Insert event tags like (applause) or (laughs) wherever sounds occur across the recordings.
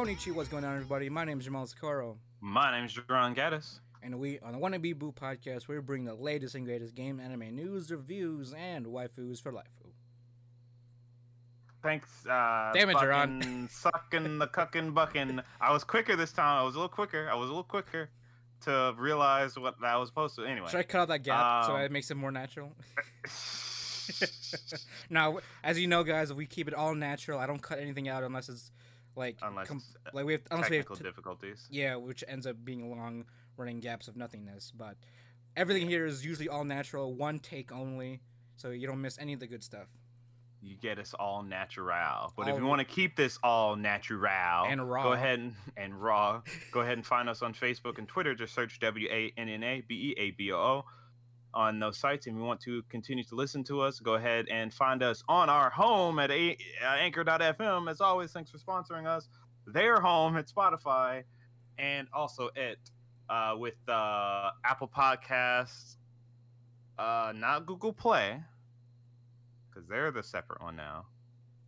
Konnichiwa, what's going on, everybody? My name is Jamal Sakaro, My name is Jerron Gaddis. and we, on the Wanna Be Boo podcast, we bring the latest and greatest game, anime news, reviews, and waifus for life. Thanks, uh, Damn it, Jerron. Sucking the cucking bucking. I was quicker this time. I was a little quicker. I was a little quicker to realize what I was supposed to. Anyway. Should I cut out that gap so Um, it makes it more natural? (laughs) (laughs) now, as you know, guys, we keep it all natural. I don't cut anything out unless it's like, Unless com- uh, like we have, unless we have Technical t- difficulties. Yeah, which ends up being long running gaps of nothingness. But everything here is usually all natural, one take only, so you don't miss any of the good stuff. You get us all natural. But if you want to keep this all natural And raw. go ahead and, and raw. go ahead and find us on Facebook and Twitter. Just search W A N N A B E A B O O on those sites. If you want to continue to listen to us, go ahead and find us on our home at a- uh, anchor.fm. As always, thanks for sponsoring us. Their home at Spotify and also at uh, with uh, Apple Podcasts, uh, not Google Play because they're the separate one now.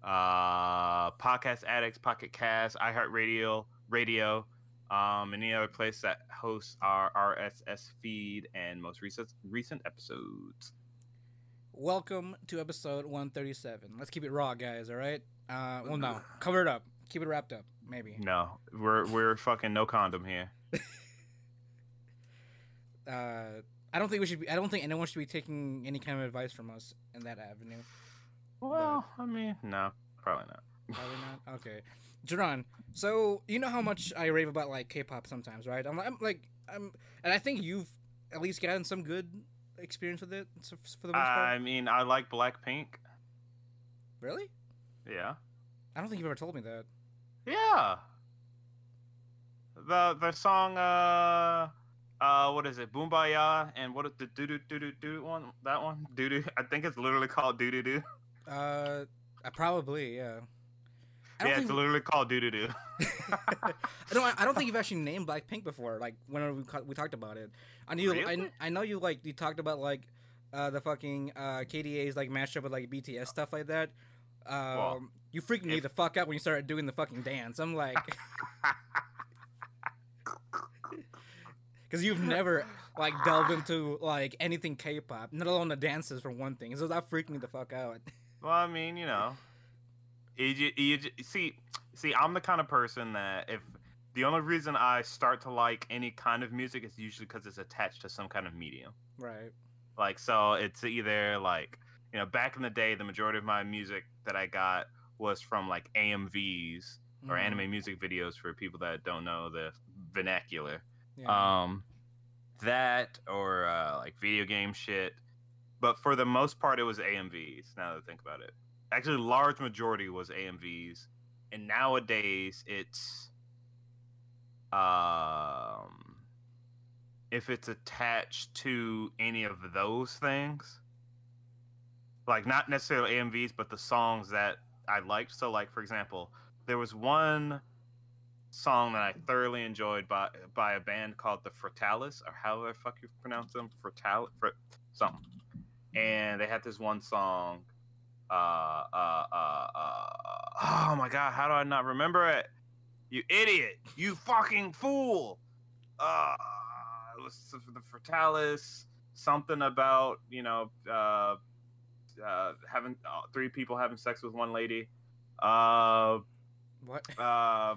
Uh, Podcast Addicts, Pocket Cast, iHeartRadio, Radio, um, any other place that hosts our RSS feed and most recent recent episodes. Welcome to episode 137. Let's keep it raw, guys, all right? Uh, well, no. Cover it up. Keep it wrapped up, maybe. No, we're we're fucking no condom here. (laughs) Uh, I don't think we should be, I don't think anyone should be taking any kind of advice from us in that avenue. Well, I mean, no, probably not. Probably not. (laughs) Okay, Jerron. So you know how much I rave about like K-pop sometimes, right? I'm, I'm like, I'm, and I think you've at least gotten some good experience with it for the most part. I mean, I like Blackpink. really? Yeah, I don't think you've ever told me that. yeah. The the song uh uh what is it? Boombayah and what is the doo doo doo doo doo one? That one? Doo doo. I think it's literally called doo doo doo. Uh, I probably yeah. Yeah, it's literally called doo doo doo. I don't. I don't think you've actually named Blackpink before. Like whenever we, we talked about it, I knew. Really? I, I know you like you talked about like uh, the fucking uh, K/DA's like mashed up with like BTS stuff like that. Um, Well, you freaked me if- the fuck out when you started doing the fucking dance. I'm like, (laughs) (laughs) because you've never like delved into like anything K-pop, let alone the dances for one thing. So that freaked me the fuck out. Well, I mean, you know, you, you see, see, I'm the kind of person that if the only reason I start to like any kind of music is usually because it's attached to some kind of medium. right. Like, so it's either like, you know, back in the day, the majority of my music that I got was from like AMVs or Mhm. anime music videos for people that don't know the vernacular. Yeah. Um, that or uh, like video game shit. But for the most part, it was AMVs. Now that I think about it, actually, large majority was AMVs, and nowadays it's um, if it's attached to any of those things, like not necessarily AMVs, but the songs that I liked. So, like for example, there was one song that I thoroughly enjoyed by by a band called the Fratellis, or however fuck you pronounce them, Fratal, Fr- something. And they had this one song. Uh, uh, uh, uh, oh my god, how do I not remember it? You idiot! You fucking fool! Uh, it was the Fratellis. Something about you know, uh, uh, having uh, three people having sex with one lady. Uh, what? uh,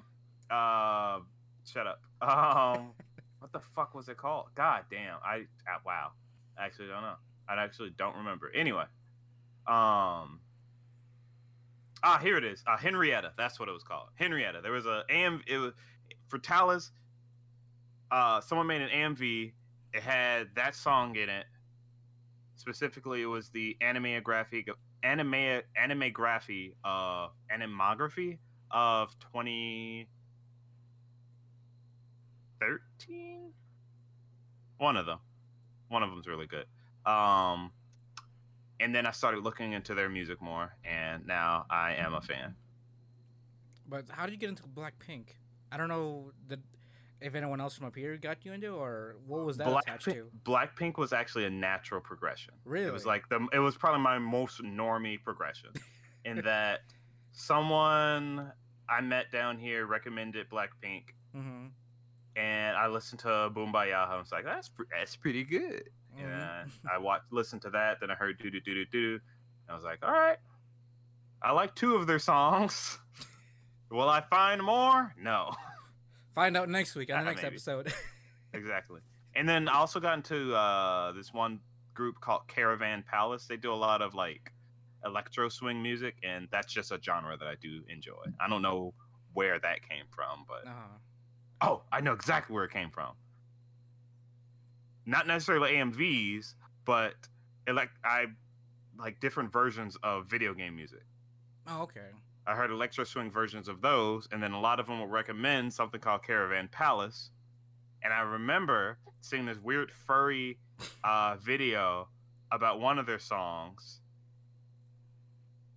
uh, shut up. (laughs) Um, what the fuck was it called? God damn. I uh, wow. I actually don't know. I actually don't remember. Anyway, um, ah, here it is. Uh, Henrietta. That's what it was called. Henrietta. There was a AM. It was Fratellis. Uh, someone made an AMV. It had that song in it. Specifically, it was the animography, anime, animography uh, animography of 2013 one of them one of them's really good um and then i started looking into their music more and now i am a fan But how did you get into Blackpink? I don't know the, if anyone else from up here got you into, or what was that attached Blackpink, to? Blackpink was actually a natural progression Really? It was like the it was probably my most normie progression (laughs) in that someone I met down here recommended Blackpink, Mm-hmm. and I listened to Boombayah. I was like, that's that's pretty good. Mm-hmm. And I watched, listened to that. Then I heard do do do do do. I was like, all right, I like two of their songs. (laughs) Will I find more? No, Find out next week on the Uh, next maybe. episode. (laughs) exactly. And then I also got into uh, this one group called Caravan Palace. They do a lot of like electro swing music, and that's just a genre that I do enjoy. I don't know where that came from, but uh-huh. oh, I know exactly where it came from. Not necessarily AMVs, but elect I like different versions of video game music. Oh, okay. I heard electro swing versions of those, and then a lot of them will recommend something called Caravan Palace. And I remember seeing this weird furry uh, video about one of their songs.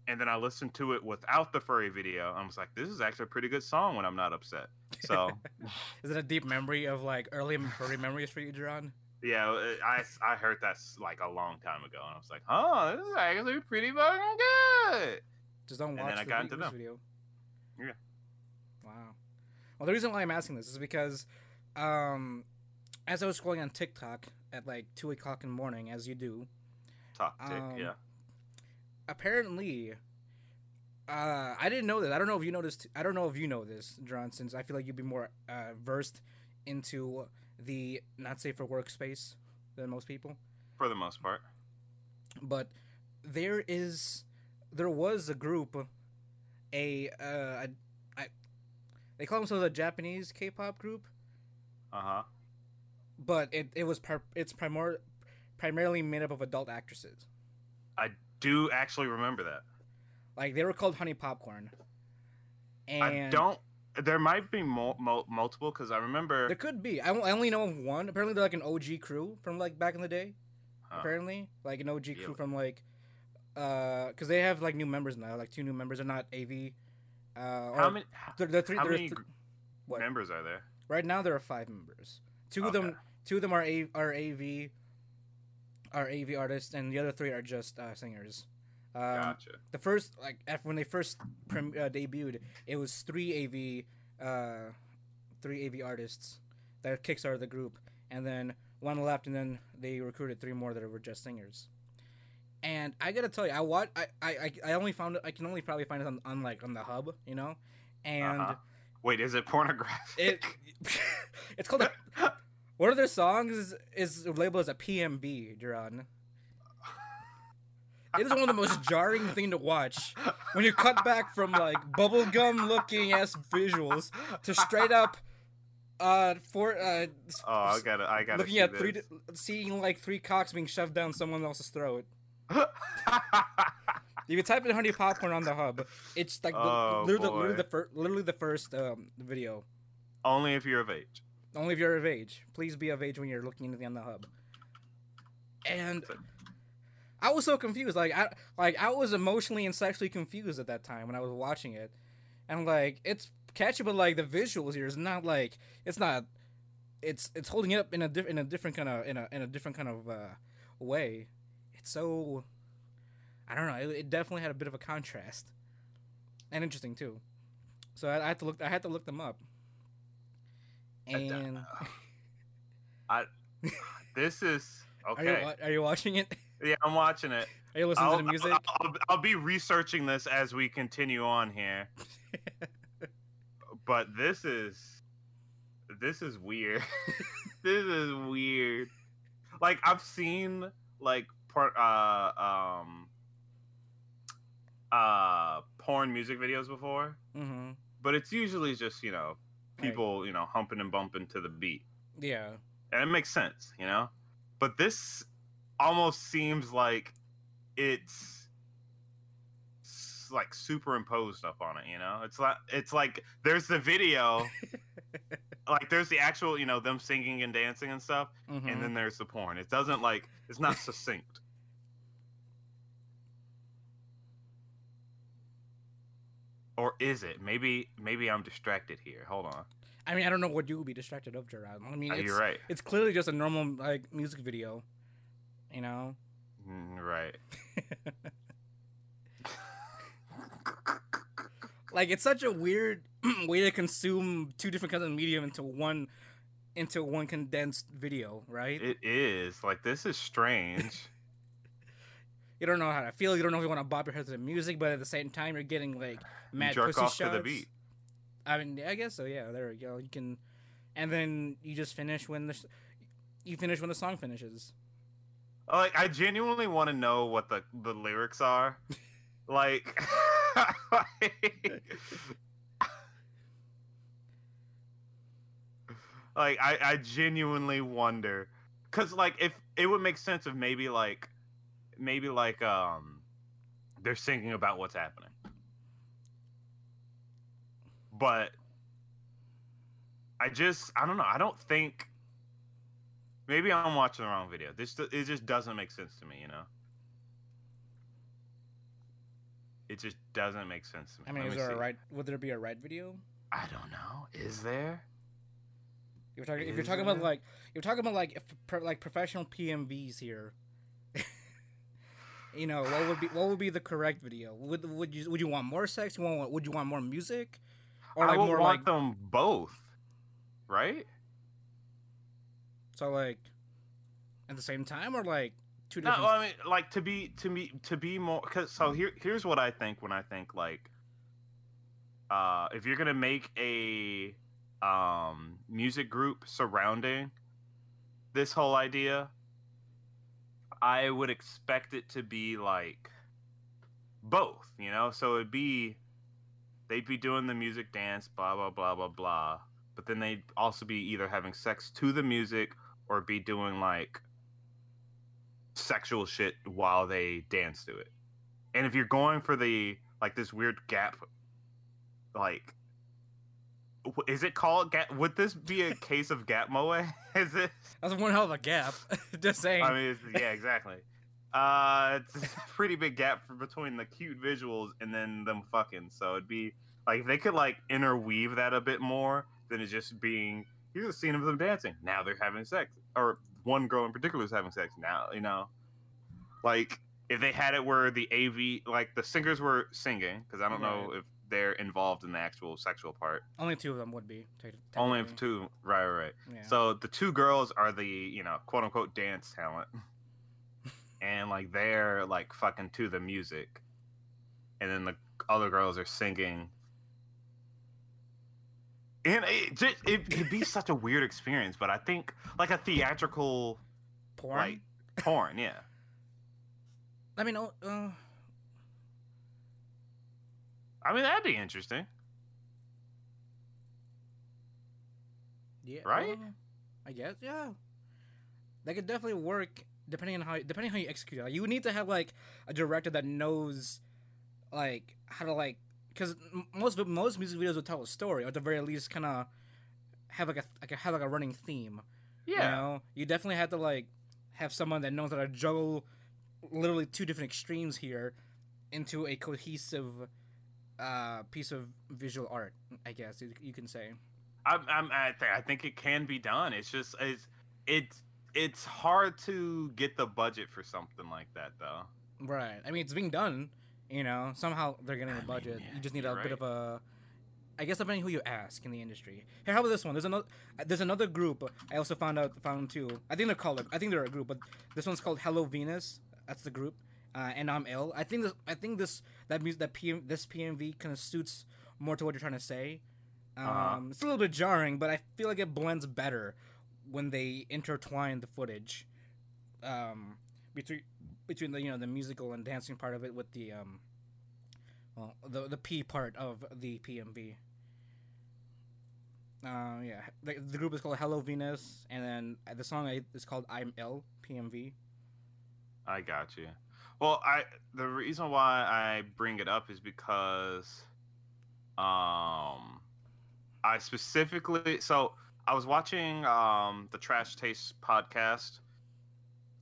And then I listened to it without the furry video. I was like, this is actually a pretty good song when I'm not upset. So, (laughs) Is it a deep memory of like early furry (laughs) memories for you, Jerron? Yeah, I, I heard that like a long time ago. And I was like, "Huh, this is actually pretty fucking good. Just don't And watch then I got into them. video. Yeah. Wow. Well, the reason why I'm asking this is because, um, as I was scrolling on TikTok at like two o'clock in the morning, as you do, Talk tick, Um, yeah. apparently, uh, I didn't know this. I don't know if you noticed. I don't know if you know this, John, since I feel like you'd be more uh, versed into the not safe for work space than most people. For the most part. But there is, there was a group, a, uh, a I, they call themselves a Japanese K-pop group, Uh huh. but it, it was par- it's primor- primarily made up of adult actresses. I do actually remember that. Like they were called Honey Popcorn. And I don't. There might be mul- mul- multiple because I remember. There could be. I, I only know of one. Apparently, they're like an OG crew from like back in the day. Huh. Apparently, like an OG crew from like, uh, because they have like new members now, like two new members. They're not AV. Uh, How many? They're, they're three. how many th- members are there? Right now, there are five members. Two of them, two of them are A, are AV, are AV artists, and the other three are just uh, singers. Um, Gotcha. the first like when they first prem- uh, debuted, it was three AV, uh, three AV artists that kickstarted the group, and then one left, and then they recruited three more that were just singers. And I gotta tell you, I what I, I, I- I only found it. I can only probably find it on, on like on the hub, you know, and Uh-huh. Wait, is it pornographic? it (laughs) it's called. A, (laughs) one of their songs is, is labeled as a PMV, Duran. It is one of the most jarring thing to watch when you cut back from like bubblegum looking ass visuals to straight up uh for uh oh, I gotta. I gotta. looking at three this. seeing like three cocks being shoved down someone else's throat. (laughs) If you type in honey popcorn on the hub, it's like the, Oh, literally, the, literally the first literally the first um video. Only if you're of age. Only if you're of age. Please be of age when you're looking into the on the hub. And I was so confused. Like I like I was emotionally and sexually confused at that time when I was watching it. And like it's catchy, but like the visuals here is not like it's not it's it's holding it up in a diff- in a different kind of in a in a different kind of uh, way. It's so I don't know. It, it definitely had a bit of a contrast and interesting too. So I, I had to look. I had to look them up. And I, This is (laughs) are you okay. are you watching it? Yeah, I'm watching it. Are you listening I'll, to the music? I'll, I'll, I'll be researching this as we continue on here. but this is this is weird. (laughs) this is weird. Like I've seen like por- uh um uh porn music videos before, mm-hmm. but it's usually just, you know, Right. people, you know, humping and bumping to the beat. Yeah. And it makes sense, you know? But this almost seems like it's like superimposed up on it, you know? It's like it's like there's the video, (laughs) like there's the actual, you know, them singing and dancing and stuff, Mhm. and then there's the porn. It doesn't like it's not (laughs) succinct. Or is it? Maybe maybe I'm distracted here. Hold on. I mean, I don't know what you would be distracted of, Gerard. I mean, Uh, it's, You're right. it's clearly just a normal like music video, you know. Mm, Right. (laughs) like it's such a weird (clears throat) way to consume two different kinds of medium into one into one condensed video, right? It is like this is strange. (laughs) you don't know how to feel. You don't know if you want to bob your head to the music, but at the same time, you're getting like mad jerk pussy off shots. to the beat. I mean, I guess so. Yeah, there we go. You can, and then you just finish when the you finish when the song finishes. Like I genuinely want to know what the the lyrics are. like, (laughs) like I I genuinely wonder cuz like if it would make sense if maybe like maybe like um they're singing about what's happening. But I just I don't know. I don't think maybe I'm watching the wrong video. This it just doesn't make sense to me, you know. It just doesn't make sense to me. I mean, Let is me there a right? Would there be a right video? I don't know. Is there? If you're talking, if you're Is talking about like, you're talking about like, if, like professional PMVs here. (laughs) you know, what would be what would be the correct video? Would would you would you want more sex? You want would you want more music, or I like would more want like them both, right? So like at the same time or like two different? No, different? I mean, like to be to me to be more. Cause so here here's what I think when I think like, uh, if you're gonna make a um music group surrounding this whole idea, I would expect it to be like both, you know. So it'd be they'd be doing the music dance, blah blah blah blah blah, but then they'd also be either having sex to the music or be doing like sexual shit while they dance to it. And if you're going for the like this weird gap, like, is it called gap? Would this be a (laughs) case of gap moe? (laughs) Is it? That's one hell of a gap. (laughs) Just saying. I mean, yeah, exactly. Uh, it's a pretty big gap between the cute visuals and then them fucking. So it'd be like if they could like interweave that a bit more than it just being here's a scene of them dancing. Now they're having sex, or one girl in particular is having sex. Now you know, like if they had it where the AV, like the singers were singing, because I don't know if they're involved in the actual sexual part. Only two of them would be. Only two, right, right, right. Yeah. So the two girls are the you know quote unquote dance talent, (laughs) and like they're like fucking to the music, and then the other girls are singing. And it just it could be such a weird experience, but I think like a theatrical porn. like porn, yeah. I mean, oh, uh, I mean that'd be interesting. yeah. Right? well, I guess. Yeah. That could definitely work depending on how depending on how you execute it. Like, you would need to have like a director that knows like how to like because most most music videos will tell a story or at the very least kind of have like a like a, have like a running theme. Yeah, You know, you definitely have to like have someone that knows how to juggle literally two different extremes here into a cohesive uh, piece of visual art. I guess you, you can say. I'm, I'm I, th- I think it can be done. It's just it's it's it's hard to get the budget for something like that though. Right. I mean, it's being done. You know, somehow they're getting I the mean, budget. yeah, you just need a you're bit of a. I guess depending who you ask in the industry. Here, how about this one? There's another. There's another group. I also found out found too. I think they're called. I think they're a group, but this one's called Hello Venus. That's the group. Uh, and I'm ill. I think this. I think this that music that PM this PMV kind of suits more to what you're trying to say. Um, Uh-huh. It's a little bit jarring, but I feel like it blends better when they intertwine the footage um, between between the you know the musical and dancing part of it with the um, well the the P part of the PMV. Uh, yeah, the, the group is called Hello Venus, and then the song is called I'm Ill PMV. I got you. Well, I the reason why I bring it up is because um I specifically so I was watching um the Trash Taste podcast.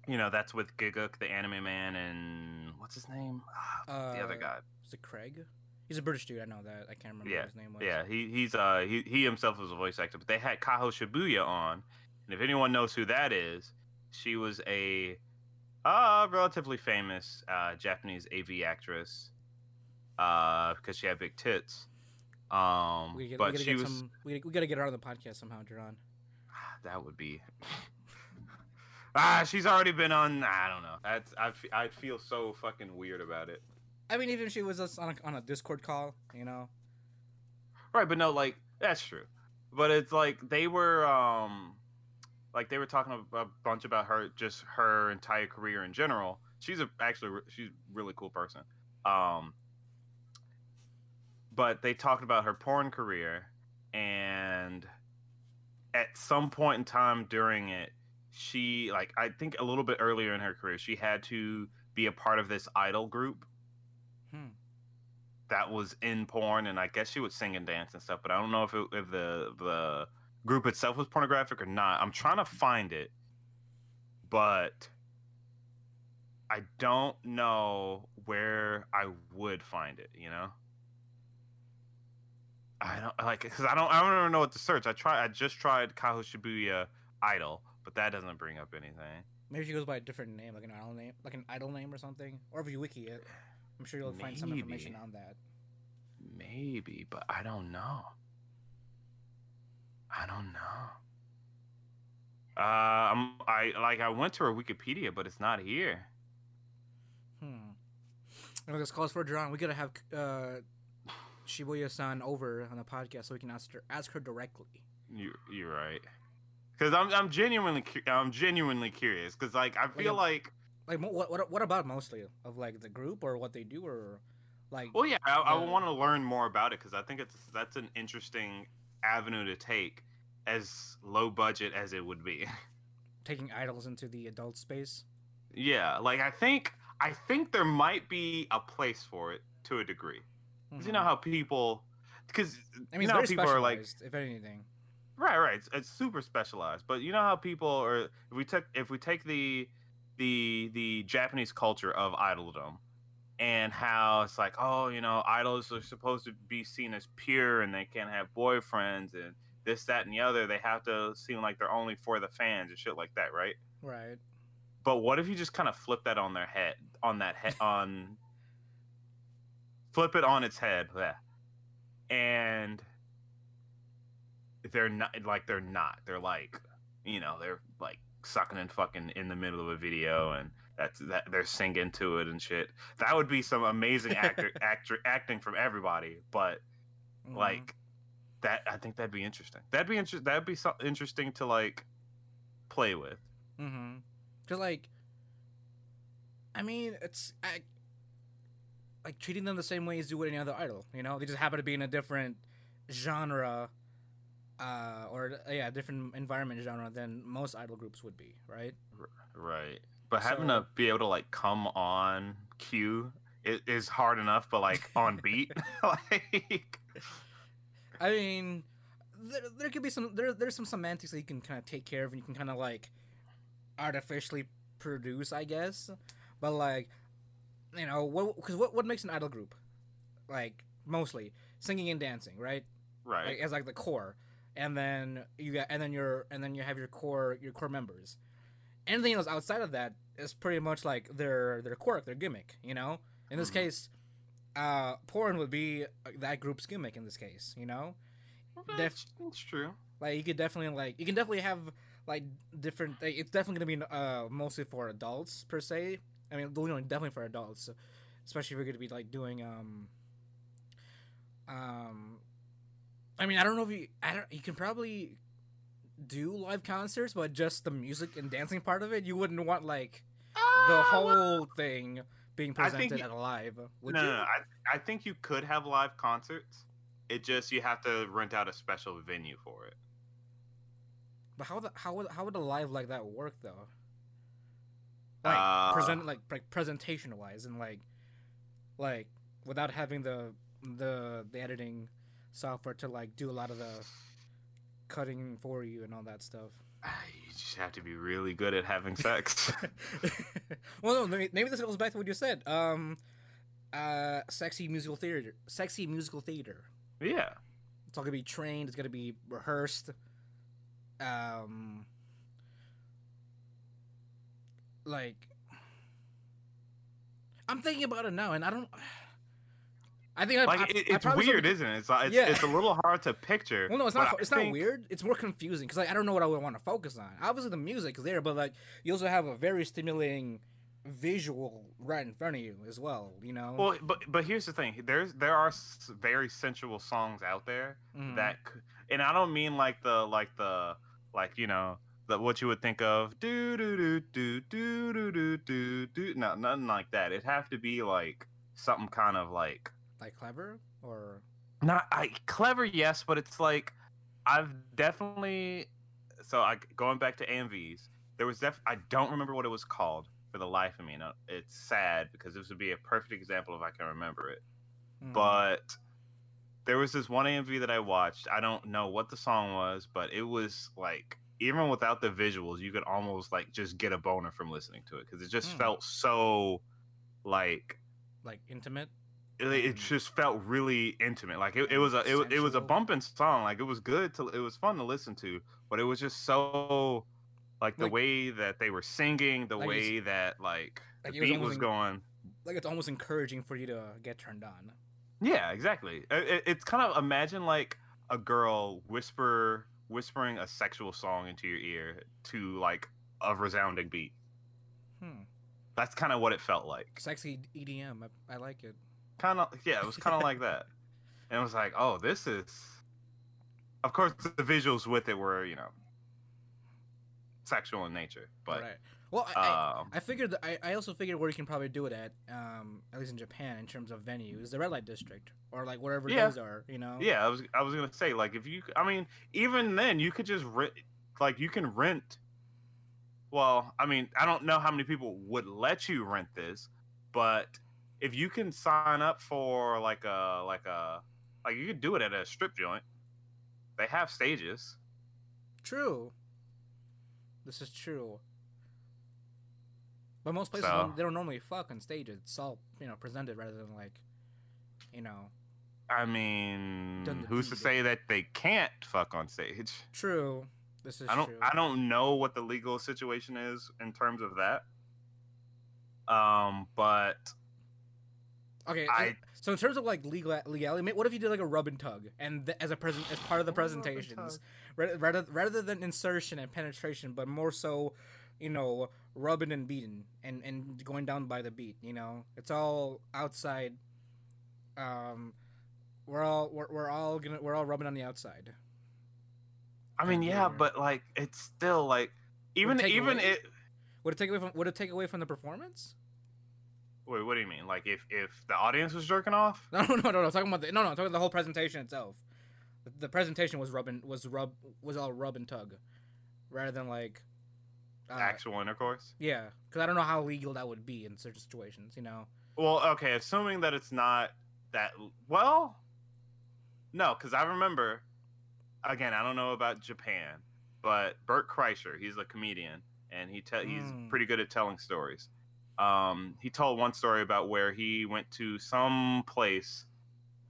You know, that's with Gigguk, the anime man, and what's his name? Ah, the other Uh, guy. Is it Craig? He's a British dude. I know that. I can't remember Yeah, what his name was. Yeah, he he's uh he, he himself was a voice actor, but they had Kaho Shibuya on, and if anyone knows who that is, she was a uh relatively famous uh Japanese AV actress, uh because she had big tits, Um, We gotta, but we gotta she was some. We gotta, we gotta get her on the podcast somehow, Jerron. (sighs) that would be. Ah, she's already been on. I don't know. That's I. I'd feel so fucking weird about it. I mean, even if she was just on a, on a Discord call, you know. Right, but no, like that's true. But it's like they were um like they were talking a, a bunch about her just her entire career in general. She's a actually she's a really cool person. Um but they talked about her porn career and at some point in time during it she like I think a little bit earlier in her career she had to be a part of this idol group Hmm. that was in porn, and I guess she would sing and dance and stuff. But I don't know if it, if the the group itself was pornographic or not. I'm trying to find it, but I don't know where I would find it. You know, I don't like because I don't I don't even know what to search. I try I just tried Kaho Shibuya Idol, but that doesn't bring up anything. Maybe she goes by a different name, like an idol name, like an idol name or something. Or if you wiki it, I'm sure you'll find some information on that. Maybe, but I don't know. I don't know. Uh, I'm, I like I went to her Wikipedia, but it's not here. Hmm. Well, this calls for Jerron. We gotta have uh, Shibuya-san over on the podcast so we can ask her ask her directly. You you're right. Because I'm I'm genuinely cu- I'm genuinely curious. Because like I feel like Like, what what what about mostly of like the group or what they do or like? well yeah I, I want to learn more about it because I think it's that's an interesting avenue to take as low budget as it would be. taking idols into the adult space. yeah, like I think I think there might be a place for it to a degree. 'Cause you know hmm. how people, because I mean, you know people are like, if anything. Right, right, it's, it's super specialized. But you know how people are. If we took, if we take the, the the Japanese culture of idoldom, and how it's like, oh, you know, idols are supposed to be seen as pure, and they can't have boyfriends, and this, that, and the other. They have to seem like they're only for the fans and shit like that, right? Right. But what if you just kind of flip that on their head, on that head, on flip it on its head, bleh. and they're not like they're not. They're like, you know, they're like sucking and fucking in the middle of a video, and that's that they're singing to it and shit. That would be some amazing actor (laughs) actor acting from everybody, but Mhm. like that, I think that'd be interesting. That'd be interesting. That'd be so interesting to like play with. Mm-hmm. Cause like, I mean, it's I, like treating them the same way as you would any other idol. You know, they just happen to be in a different genre, uh, or yeah, different environment genre than most idol groups would be, right? Right. But having So- to be able to like come on cue is, is hard enough, but like on (laughs) beat, (laughs) like I mean, there, there could be some there there's some semantics that you can kind of take care of and you can kind of like artificially produce, I guess. But like, you know, what because what what makes an idol group? Like mostly singing and dancing, right? right, Like, as like the core, and then you got and then your and then you have your core your core members. Anything else outside of that is pretty much like their their quirk, their gimmick. You know, in this Mhm. case, uh, porn would be uh, that group's gimmick in this case. You know, that's, that's true. like you could definitely like you can definitely have like different. Like, it's definitely gonna be uh mostly for adults per se. I mean, you know, definitely for adults, especially if you're gonna be like doing um um. I mean, I don't know if you. I don't. You can probably do live concerts, but just the music and dancing part of it, you wouldn't want like the Ah, well, whole thing being presented at a live. Would no, you? no, no. I, I think you could have live concerts. It just you have to rent out a special venue for it. But how the how would how would a live like that work though? Like Uh, present like, like presentation wise and like like without having the the the editing software to like do a lot of the cutting for you and all that stuff. You just have to be really good at having sex. (laughs) (laughs) well, no, maybe, maybe this goes back to what you said. Um, uh, sexy musical theater, sexy musical theater. yeah. It's all gonna be trained. It's gonna be rehearsed. Um, like, I'm thinking about it now, and I don't. I think I, Like I, it, I it's saw weird, isn't it? It's like, it's, Yeah. it's a little hard to picture. Well, no, it's not. It's think- not weird. It's more confusing because like I don't know what I would want to focus on. Obviously, the music is there, but like you also have a very stimulating visual right in front of you as well. You know. Well, but but here's the thing. There's there are very sensual songs out there Mhm. that, and I don't mean like the like the like you know the what you would think of do do do do do do do do do no nothing like that. It'd have to be like something kind of like like clever or not I clever yes, but it's like I've definitely so I going back to AMVs. There was def I don't remember what it was called for the life of me. No, it's sad because this would be a perfect example if I can remember it Mhm. but there was this one AMV that I watched. I don't know what the song was, but it was like even without the visuals, you could almost like just get a boner from listening to it because it just Hmm. felt so like like intimate. It, it Mm. just felt really intimate. Like it, it was a it, it was a bumping song. Like it was good to it was fun to listen to, but it was just so like the Like- way that they were singing, the Like way that like, like the it was beat was in- going. Like it's almost encouraging for you to get turned on. Yeah, exactly. I- I- it's kind of imagine like a girl whisper whispering a sexual song into your ear to like a resounding beat. Hmm. That's kind of what it felt like. Sexy EDM. I, I like it. Kind of yeah, it was kind of like that. (laughs) And it was like, "Oh, this is Of course the visuals with it were, you know, sexual in nature, but right. Well, I, um I figured that I, I also figured where you can probably do it at, um, at least in Japan, in terms of venue, is the red light district or like wherever Yeah. those are. You know. Yeah, I was I was gonna say like if you I mean even then you could just rent like you can rent. Well, I mean I don't know how many people would let you rent this, but if you can sign up for like a like a like you could do it at a strip joint. They have stages. True. This is true. But most places So- don't, they don't normally fuck on stages. It's all you know presented rather than like, you know. I mean, who's to say that they can't fuck on stage? True. This is I don't true. I don't know what the legal situation is in terms of that. Um, but Okay, I- so in terms of like legal legality, what if you did like a rub and tug, and th- as a present as part of the presentations, rather, rather rather than insertion and penetration, but more so, you know, rubbing and beating and and going down by the beat. You know, it's all outside. Um, we're all we're, we're all gonna we're all rubbing on the outside. I mean, yeah, but like it's still like even even away- it. Would it take away from Would it take away from the performance? Wait, what do you mean? Like if if the audience was jerking off? (laughs) No, no, no, no. no talking about the no, no. Talking about the whole presentation itself. The, the presentation was rubbing was rub was all rub and tug, rather than like. Uh, actual intercourse? Yeah, because I don't know how legal that would be in certain situations. You know. Well, okay, assuming that it's not that well, no, because I remember. Again, I don't know about Japan, but Bert Kreischer, he's a comedian, and he te- he's Mm. pretty good at telling stories. Um, he told one story about where he went to some place,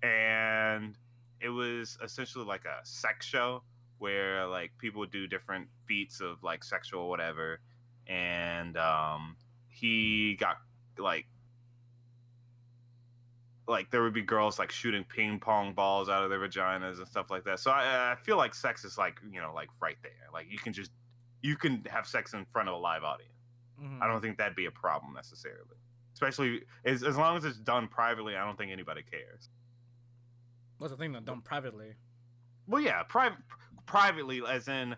and it was essentially like a sex show where like people do different feats of like sexual whatever, and um, he got like like there would be girls like shooting ping pong balls out of their vaginas and stuff like that. So I, I feel like sex is like you know like right there. Like you can just you can have sex in front of a live audience. Mhm. I don't think that'd be a problem necessarily. Especially as, as long as it's done privately, I don't think anybody cares. What's the thing though? Done privately. Well, yeah, private privately as in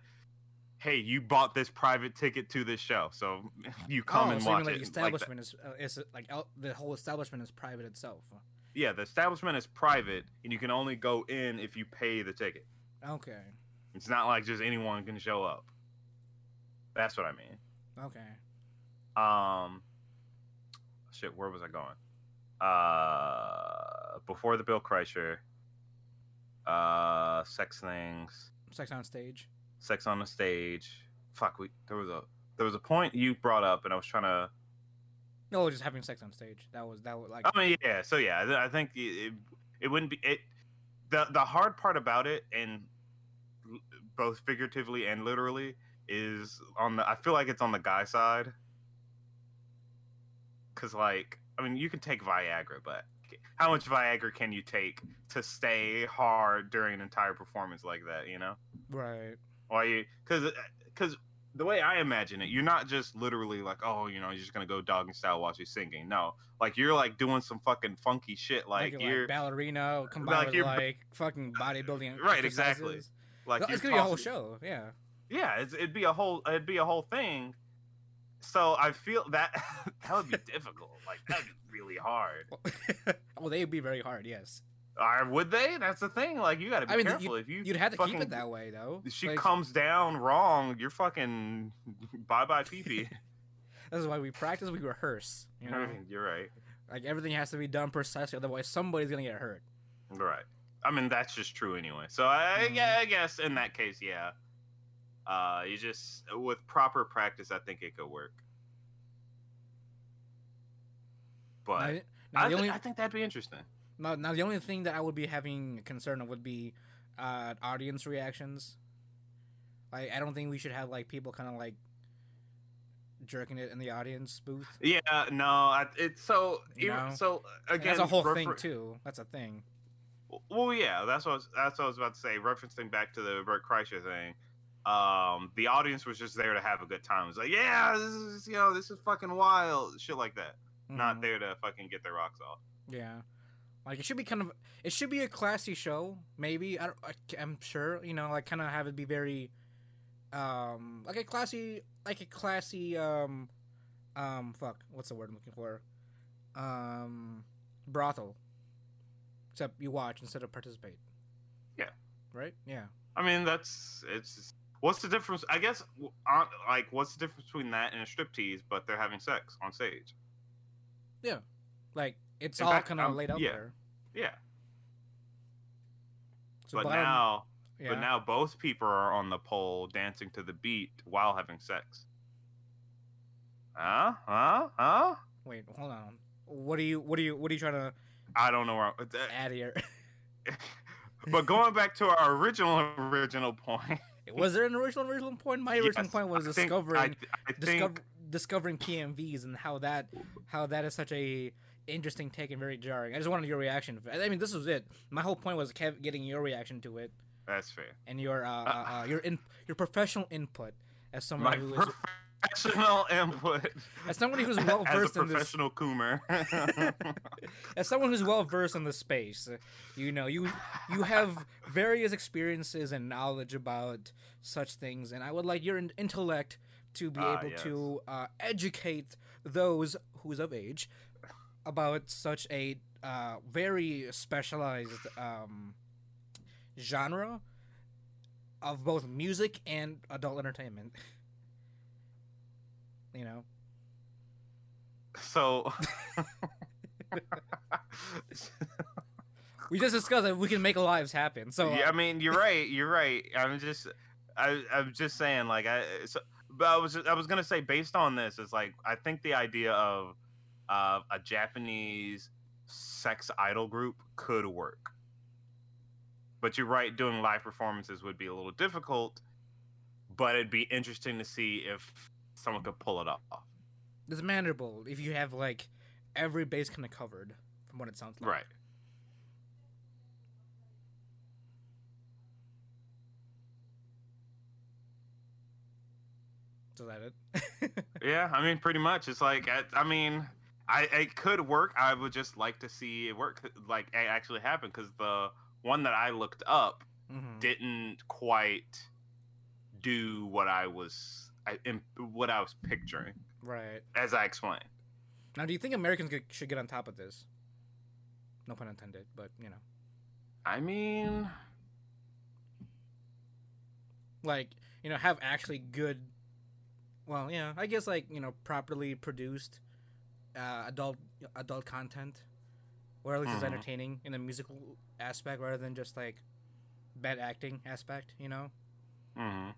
hey, you bought this private ticket to this show, so (laughs) you come oh, and so watch mean, like it. the like is uh, is like the whole establishment is private itself. yeah, the establishment is private and you can only go in if you pay the ticket. Okay. It's not like just anyone can show up. That's what I mean. Okay. Um, shit, where was I going? Uh, before the Bill Kreischer, uh, sex things, Sex on stage. sex on the stage. Fuck, we there was a there was a point you brought up, and I was trying to. No, just having sex on stage. That was that was like. I mean, yeah. So yeah, I think it, it, it wouldn't be it. The the hard part about it, and both figuratively and literally, is on the. I feel like it's on the guy side. Cause like, I mean, you can take Viagra, but how much Viagra can you take to stay hard during an entire performance like that? You know, Right. why you? Because because uh, the way I imagine it, you're not just literally like, oh, you know, you're just gonna go doggy style while she's singing. No, like you're like doing some fucking funky shit. Like, Like, you're like ballerina combined like with you're- like fucking bodybuilding. Right, exactly. like it's gonna be a whole show. Yeah. Yeah, it's, it'd be a whole it'd be a whole thing. So I feel that (laughs) that would be difficult. Like that'd be really hard. (laughs) well, they'd be very hard. Yes. Or would they? That's the thing. Like you got to be I mean, careful if you You'd have to keep it that way, though. If she Like, comes down wrong, you're fucking bye bye pee pee. (laughs) This is why we practice. We rehearse. You know, You're right. like everything has to be done precisely. Otherwise, somebody's gonna get hurt. Right. I mean that's just true anyway. So I Mhm. yeah, I guess in that case, yeah. Uh, you just with proper practice, I think it could work. But Now, now I, thi- only I think that'd be interesting. now, now the only thing that I would be having concern of would be uh, audience reactions. Like I don't think we should have like people kind of like jerking it in the audience booth. Yeah, no, I, it's so You know? so And again. that's a whole thing too. That's a thing. Well, yeah, that's what I was, that's what I was about to say. Referencing back to the Bert Kreischer thing, um, the audience was just there to have a good time. It was like, yeah, this is you know, this is fucking wild, shit like that. Not Mhm. there to fucking get their rocks off. Yeah, like it should be kind of it should be a classy show. Maybe I, don't, I am sure you know like kind of have it be very, um, like a classy like a classy um, um fuck what's the word I'm looking for, um, brothel. Except you watch instead of participate. Yeah. Right. Yeah. I mean, that's it's. What's the difference? I guess, uh, like, what's the difference between that and a striptease, but they're having sex on stage? Yeah, like it's In all kind of laid out yeah. there. Yeah, So but bottom- now, yeah. but now both people are on the pole dancing to the beat while having sex. Huh? Huh? Huh? wait, hold on. What are you what are you what are you trying to I don't know where. uh, add here? (laughs) but going back to our original original point. Was there an original original point? My original yes, point was I think- discovering I, I think discover, discovering PMVs and how that how that is such a interesting take and very jarring. I just wanted your reaction. I mean, this was it. My whole point was Kev getting your reaction to it that's fair. and your uh, uh, uh, your in, your professional input as someone My who is professional input. as somebody who's (laughs) well versed in this professional coomer. (laughs) as someone who's well versed in the space. You know, you you have various experiences and knowledge about such things, and I would like your intellect to be Ah, able yes. to uh, educate those who's of age about such a uh, very specialized um, genre of both music and adult entertainment. You know, so (laughs) we just discussed that we can make lives happen. So uh, yeah, I mean, you're (laughs) right. You're right. I'm just, I, I'm just saying, like, I, so, but I was, I was gonna say, based on this, is like, I think the idea of, uh, a Japanese sex idol group could work. But you're right, doing live performances would be a little difficult. But it'd be interesting to see if someone could pull it off. it's manageable if you have like every base kind of covered from what it sounds like. Right. So is that it? (laughs) Yeah, I mean, pretty much. It's like, I, I mean, I it could work. I would just like to see it work, like it actually happen, because the one that I looked up Mhm. didn't quite do what I was, I, im- what I was picturing, Right. as I explained. Now, do you think Americans should get on top of this? No pun intended, but you know, I mean, like you know, have actually good. Well, yeah, I guess like you know, properly produced uh, adult adult content, or at least it's Mhm. entertaining in the musical aspect rather than just like bad acting aspect. You know. mhm.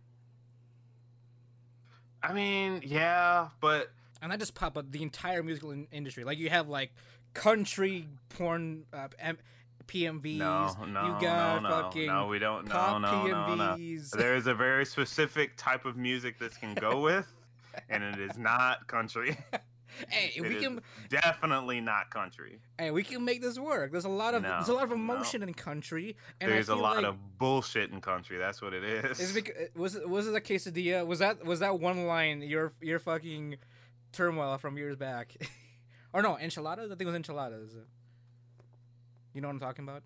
I mean, yeah, but and that just pop up the entire musical in- industry. Like you have like country porn uh, M- PMVs. no, no, you got no, no, fucking no, we don't, no, pop no, no, no. PMVs. There is a very specific type of music this can go with, and it is not country. (laughs) (laughs) hey, It we can definitely not country. hey, we can make this work. There's a lot of there's a lot of no. emotion in country, and There's a lot like of bullshit in country. That's what it is. Is it was it was it a quesadilla? Uh, was that was that one line your your fucking turmoil from years back? (laughs) or no, enchiladas? I think it was enchiladas. You know what I'm talking about?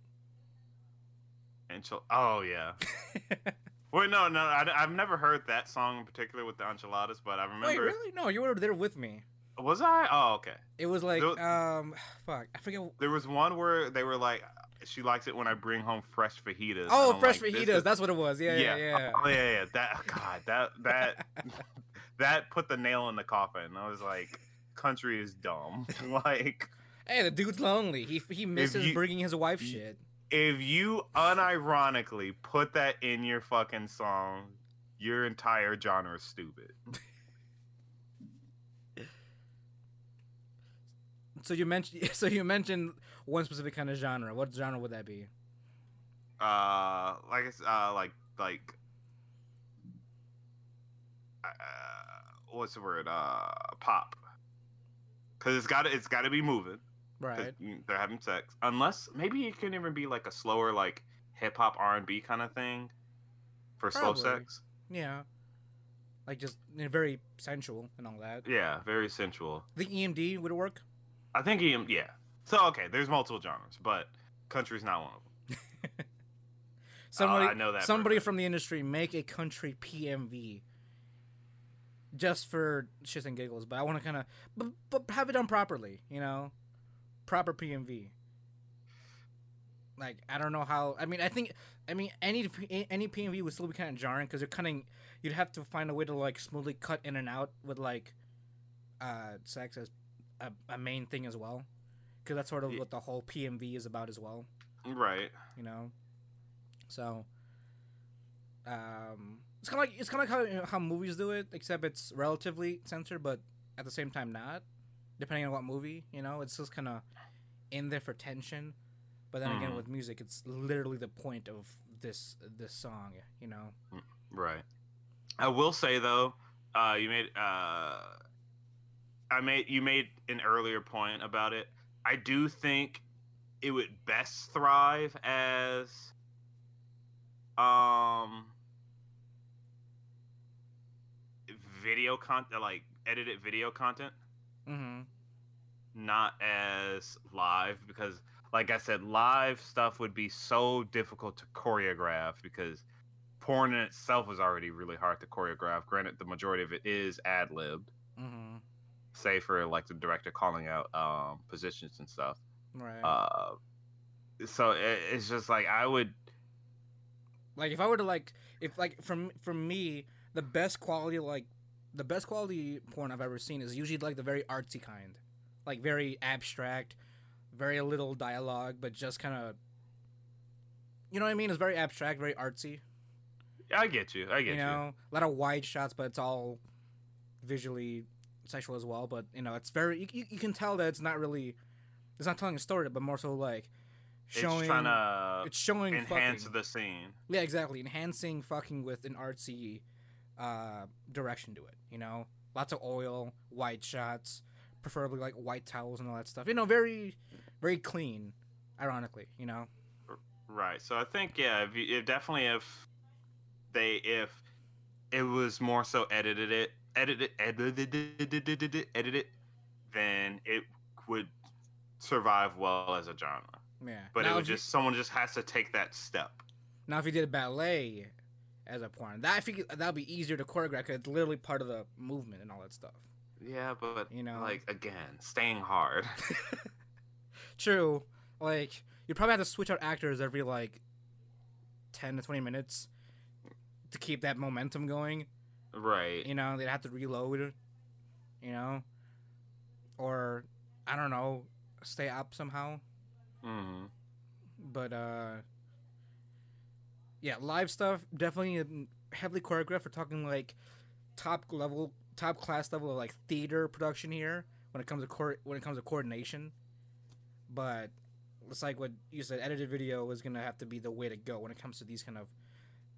Enchil- oh yeah. (laughs) Wait, no, no, I, have never heard that song in particular with the enchiladas, but I remember. Wait, really? No, you were there with me. Was I? Oh, okay. It was like um, (sighs) fuck, I forget. There was one where they were like, she likes it when I bring home fresh fajitas. Oh, fresh like, fajitas. is- That's what it was. Yeah, yeah, yeah. Oh, yeah, yeah. That God, that that (laughs) that put the nail in the coffin. I was like, country is dumb. (laughs) like, hey, the dude's lonely. He he misses you- bringing his wife shit. if you unironically put that in your fucking song, your entire genre is stupid. (laughs) So you mentioned (laughs) so you mentioned one specific kind of genre. What genre would that be? Uh, like uh, like like. Uh, what's the word? Uh, pop. Cause it's got to it's got to be moving. Right. they're having sex. Unless maybe it can even be like a slower like hip hop R and B kind of thing for slow sex. Yeah. Like just you know, very sensual and all that. Yeah, very sensual. The EMD would work. I think he yeah. So okay, there's multiple genres, but country's not one of them. (laughs) Somebody, Oh, I know that somebody from the industry make a country PMV. Just for shits and giggles, but I want to kind of, but, but have it done properly, you know, proper PMV. Like I don't know how. I mean, I think, I mean, any any PMV would still be kind of jarring because you're cutting. You'd have to find a way to like smoothly cut in and out with like, uh, sex as a, a main thing as well, because that's sort of Ye- what the whole PMV is about as well Right. you know. So, um, it's kind of like it's kind of like how you know, how movies do it, except it's relatively censored, but at the same time not, depending on what movie. You know, it's just kind of in there for tension. But then again, Mhm. with music, it's literally the point of this this song. You know. Right. I will say though, uh, you made uh, I made you made an earlier point about it. I do think it would best thrive as um video content like edited video content Mm-hmm. not as live because like i said live stuff would be so difficult to choreograph because porn in itself is already really hard to choreograph granted the majority of it is ad-libbed Mm-hmm. Say for like the director calling out um, positions and stuff Right. uh, so it, it's just like i would like if I were to like if like from from me the best quality like the best quality porn I've ever seen is usually like the very artsy kind, like very abstract, very little dialogue, but just kind of. You know what I mean? It's very abstract, very artsy. i get you i get you you, know, a lot of wide shots, but it's all visually sexual as well. But you know, it's very you, you, you can tell that it's not really, it's not telling a story, but more so like showing it's trying to it's showing enhance fucking, the scene yeah, exactly. Enhancing fucking with an artsy uh, direction to it. You know, lots of oil, white shots, preferably like white towels and all that stuff. You know, very, very clean. Ironically, you know. Right. So I think yeah, if, you, if definitely if they if it was more so edited it edited edited edited then it would survive well as a genre. Yeah. But now it would if you- just someone just has to take that step. now if you did a ballet as a porn, that I think that'd be easier to choreograph. 'cause it's literally part of the movement and all that stuff. Yeah, but You know. like again, staying hard. (laughs) (laughs) True. Like you probably have to switch out actors every like ten to twenty minutes to keep that momentum going. Right. You know, they'd have to reload. You know, or I don't know, stay up somehow. hmm But uh, yeah, live stuff definitely heavily choreographed. We're talking like top level, top class level of like theater production here when it comes to when it comes to coordination. But it's like what you said. Edited video is gonna have to be the way to go when it comes to these kind of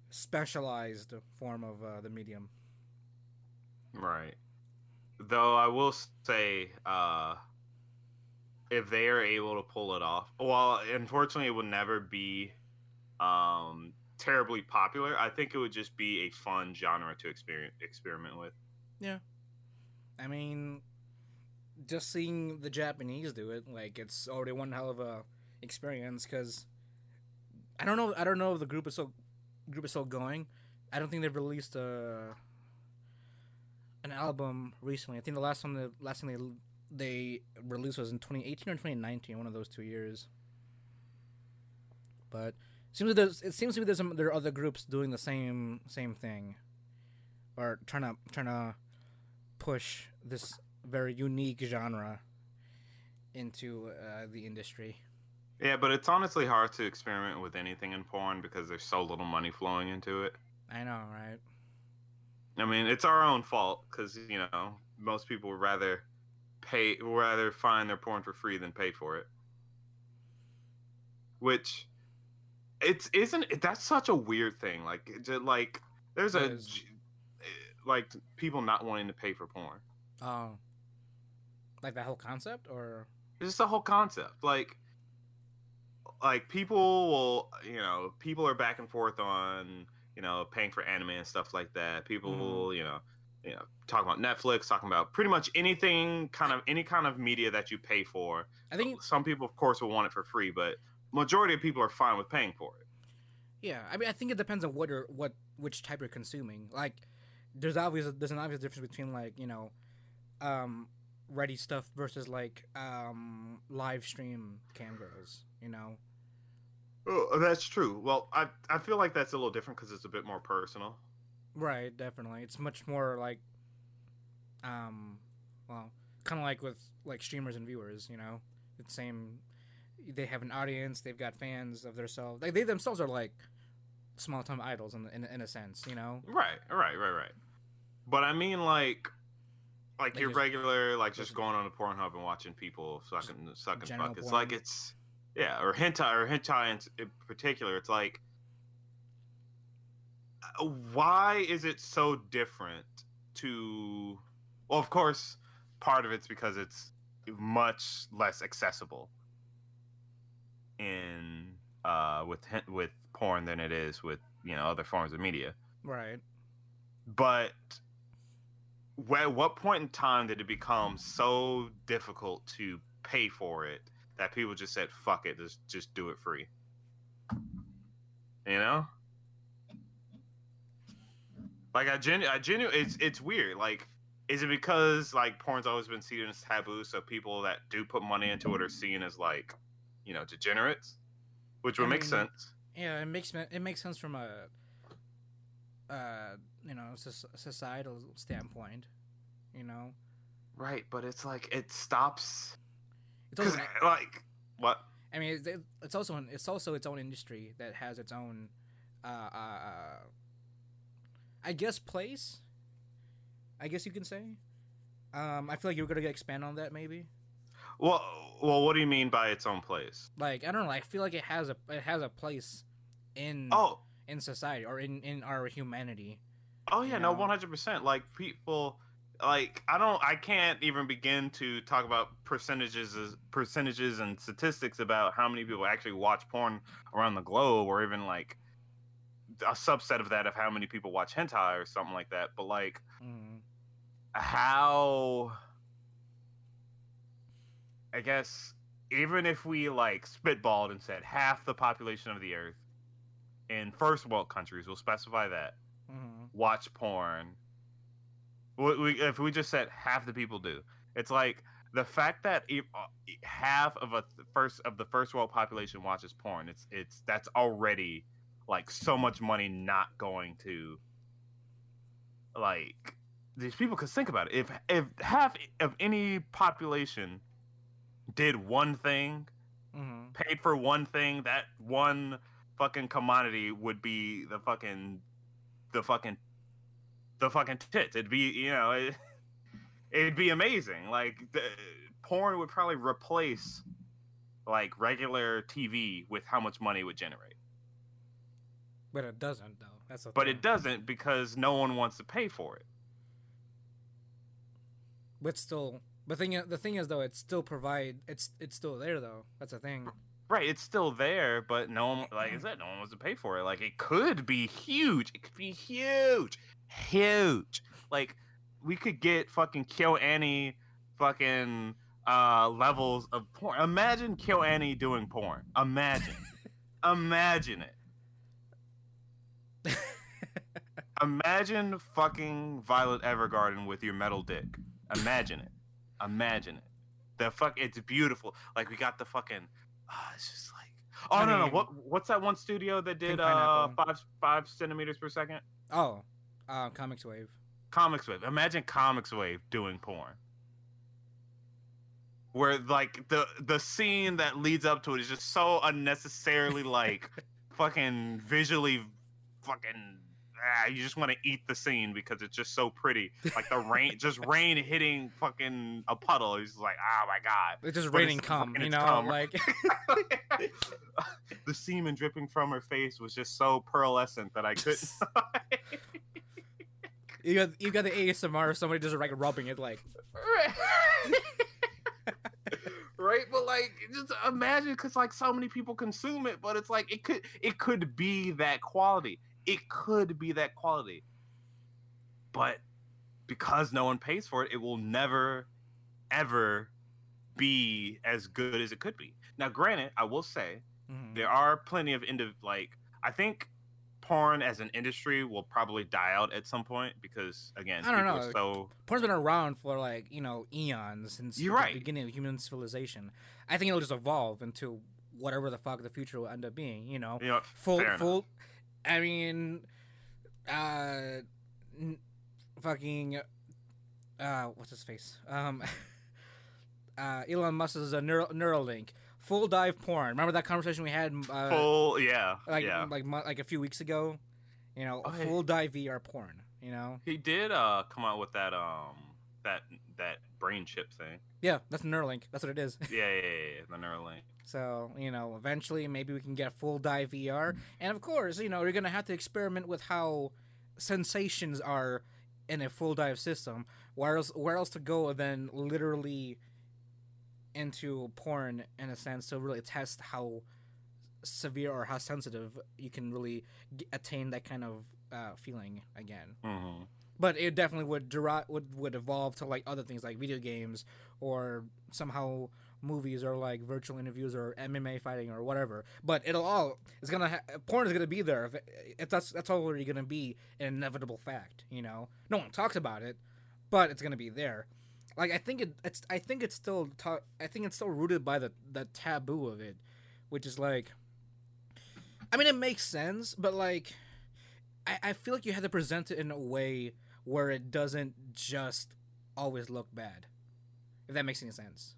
specialized form of uh, the medium. Right. Though I will say, uh, if they are able to pull it off, well, unfortunately, it would never be um, terribly popular. I think it would just be a fun genre to experiment experiment with. Yeah, I mean, just seeing the Japanese do it, like it's already one hell of a experience. Because I don't know, I don't know if the group is so group is still going. I don't think they've released a an album recently. I think the last one, the last thing they they released was in 2018 or 2019, one of those two years. But seems like there's, it seems to be there's some, there are other groups doing the same same thing, or trying to trying to push this very unique genre into uh, the industry. Yeah, but it's honestly hard to experiment with anything in porn because there's so little money flowing into it. I know, right? I mean, it's our own fault because you know most people would rather pay, rather find their porn for free than pay for it. Which, it's isn't that's such a weird thing. Like, just, like there's It a is. like people not wanting to pay for porn. Oh, like that whole concept, or It's just the whole concept. Like, like people will, you know, people are back and forth on, you know, paying for anime and stuff like that. People Mhm. you know, you know, talking about Netflix, talking about pretty much anything, kind of any kind of media that you pay for. I think some people, of course, will want it for free, but majority of people are fine with paying for it. Yeah, I mean, I think it depends on what or what which type you're consuming. Like, there's obvious there's an obvious difference between like you know, um, ready stuff versus like um live stream cam girls. You know, Oh, that's true. Well, I I feel like that's a little different because it's a bit more personal. right? Definitely, it's much more like, um, well, kind of like with like streamers and viewers. You know, it's same. They have an audience. They've got fans of themselves. Like they themselves are like small time idols in, in in a sense. You know. Right, right, right, right. But I mean, like, like, Like your regular, like, just just- going on the Pornhub and watching people sucking, sucking fuck. It's like it's, yeah, or hentai, or hentai in, in particular. It's like, uh, why is it so different to? Well, of course, part of it's because it's much less accessible in uh with with porn than it is with you know other forms of media Right. but at what point in time did it become so difficult to pay for it that people just said fuck it just just do it free. You know? Like i genu- i genu- it's it's weird like is it because like porn's always been seen as taboo so people that do put money into it are seen as like you know degenerates? Which would I make mean, sense. Yeah, it makes it makes sense from a uh you know societal standpoint. You know, right but it's like it stops it's because also, like what I mean, it's, it's also an, it's also its own industry that has its own, uh, uh, uh, I guess place. I guess you can say. Um, I feel like you're gonna expand on that maybe. Well, well, what do you mean by its own place? Like I don't know. I feel like it has a it has a place in Oh, in society or in in our humanity. oh yeah, no, one hundred percent. Like people, like I don't, I can't even begin to talk about percentages, percentages and statistics about how many people actually watch porn around the globe, or even like a subset of that of how many people watch hentai or something like that. But like Mm. how I guess even if we like spitballed and said half the population of the earth in first world countries, we'll specify that hmm watch porn. We, we, if we just said half the people do, it's like the fact that uh, half of a first of the first world population watches porn. It's it's that's already like so much money not going to like these people. Because think about it, if if half of any population did one thing, hmm paid for one thing, that one fucking commodity would be the fucking the fucking the fucking tits. It'd be you know it, (laughs) it'd be amazing. Like the porn would probably replace like regular TV with how much money it would generate. But it doesn't though. That's But thing. it doesn't because no one wants to pay for it. but still, the thing the thing is though, it's still provide it's it's still there though. That's a thing. Right, it's still there, but no one, like I said, no one wants to pay for it. Like it could be huge. It could be huge, huge. Like we could get fucking KyoAni, fucking uh levels of porn. Imagine KyoAni doing porn. Imagine, imagine it. (laughs) Imagine fucking Violet Evergarden with your metal dick. Imagine it. Imagine it. The fuck, it's beautiful. Like we got the fucking. ah, it's just like. Oh I no no! What what's that one studio that did uh five five centimeters per second? Oh, uh, CoMix Wave. CoMix Wave. Imagine CoMix Wave doing porn. Where like the the scene that leads up to it is just so unnecessarily like (laughs) fucking visually fucking ah, you just want to eat the scene because it's just so pretty. Like the rain (laughs) just rain hitting fucking a puddle. Just like, oh my god. It's just But raining it's cum, you know, cum. like (laughs) the semen dripping from her face was just so pearlescent that I couldn't you got you got the ASMR of somebody just like rubbing it, like. (laughs) Right but like just imagine because like so many people consume it but it's like it could it could be that quality. It could be that quality. But because no one pays for it it will never ever be as good as it could be. Now granted i will say mhm. there are plenty of indiv like i think porn as an industry will probably die out at some point because again I don't know. so porn's been around for like you know eons since You're the right. beginning of human civilization. I think it'll just evolve into whatever the fuck the future will end up being. You know, full fair enough. full. I mean, uh, n- fucking, uh, what's his face? Um, (laughs) uh, Elon Musk Musk's uh, neural Neuralink, full dive porn. Remember that conversation we had? Uh, full yeah like yeah like like a few weeks ago. You know, Oh, full dive VR porn. You know, He did uh come out with that um that that brain chip thing. yeah, that's Neuralink. That's what it is. Yeah, yeah, yeah, yeah the Neuralink. So, you know, eventually maybe we can get full dive VR. And of course, you know, you're going to have to experiment with how sensations are in a full dive system. Where else, where else to go than literally into porn in a sense to really test how severe or how sensitive you can really g- attain that kind of uh, feeling again hmm but it definitely would deri- would would evolve to like other things like video games or somehow movies or like virtual interviews or MMA fighting or whatever. But it'll all it's gonna ha- porn is gonna be there. If, it, if that's that's already gonna be an inevitable fact. You know, no one talks about it, but it's gonna be there. Like I think it, it's I think it's still ta- I think it's still rooted by the the taboo of it, which is like. I mean, it makes sense, but like, I, I feel like you had to present it in a way where it doesn't just always look bad. If that makes any sense.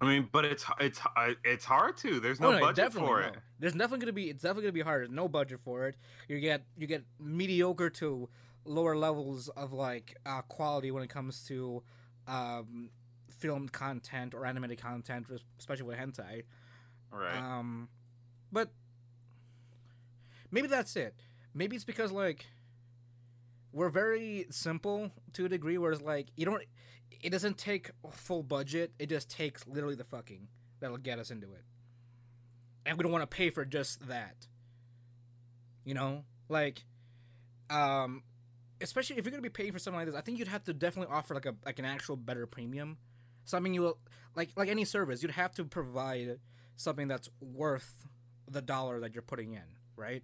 I mean, but it's it's it's hard to. There's no Oh, no, budget definitely for no. it. There's definitely gonna be it's definitely gonna be hard. There's no budget for it. You get you get mediocre to lower levels of like uh, quality when it comes to um, filmed content or animated content, especially with hentai. Right. Um, but maybe that's it. Maybe it's because like we're very simple to a degree, whereas like you don't. It doesn't take full budget. It just takes literally the fucking that'll get us into it, and we don't want to pay for just that. You know, like, um, especially if you're gonna be paying for something like this, I think you'd have to definitely offer like a like an actual better premium. Something you will like like any service, you'd have to provide something that's worth the dollar that you're putting in, right?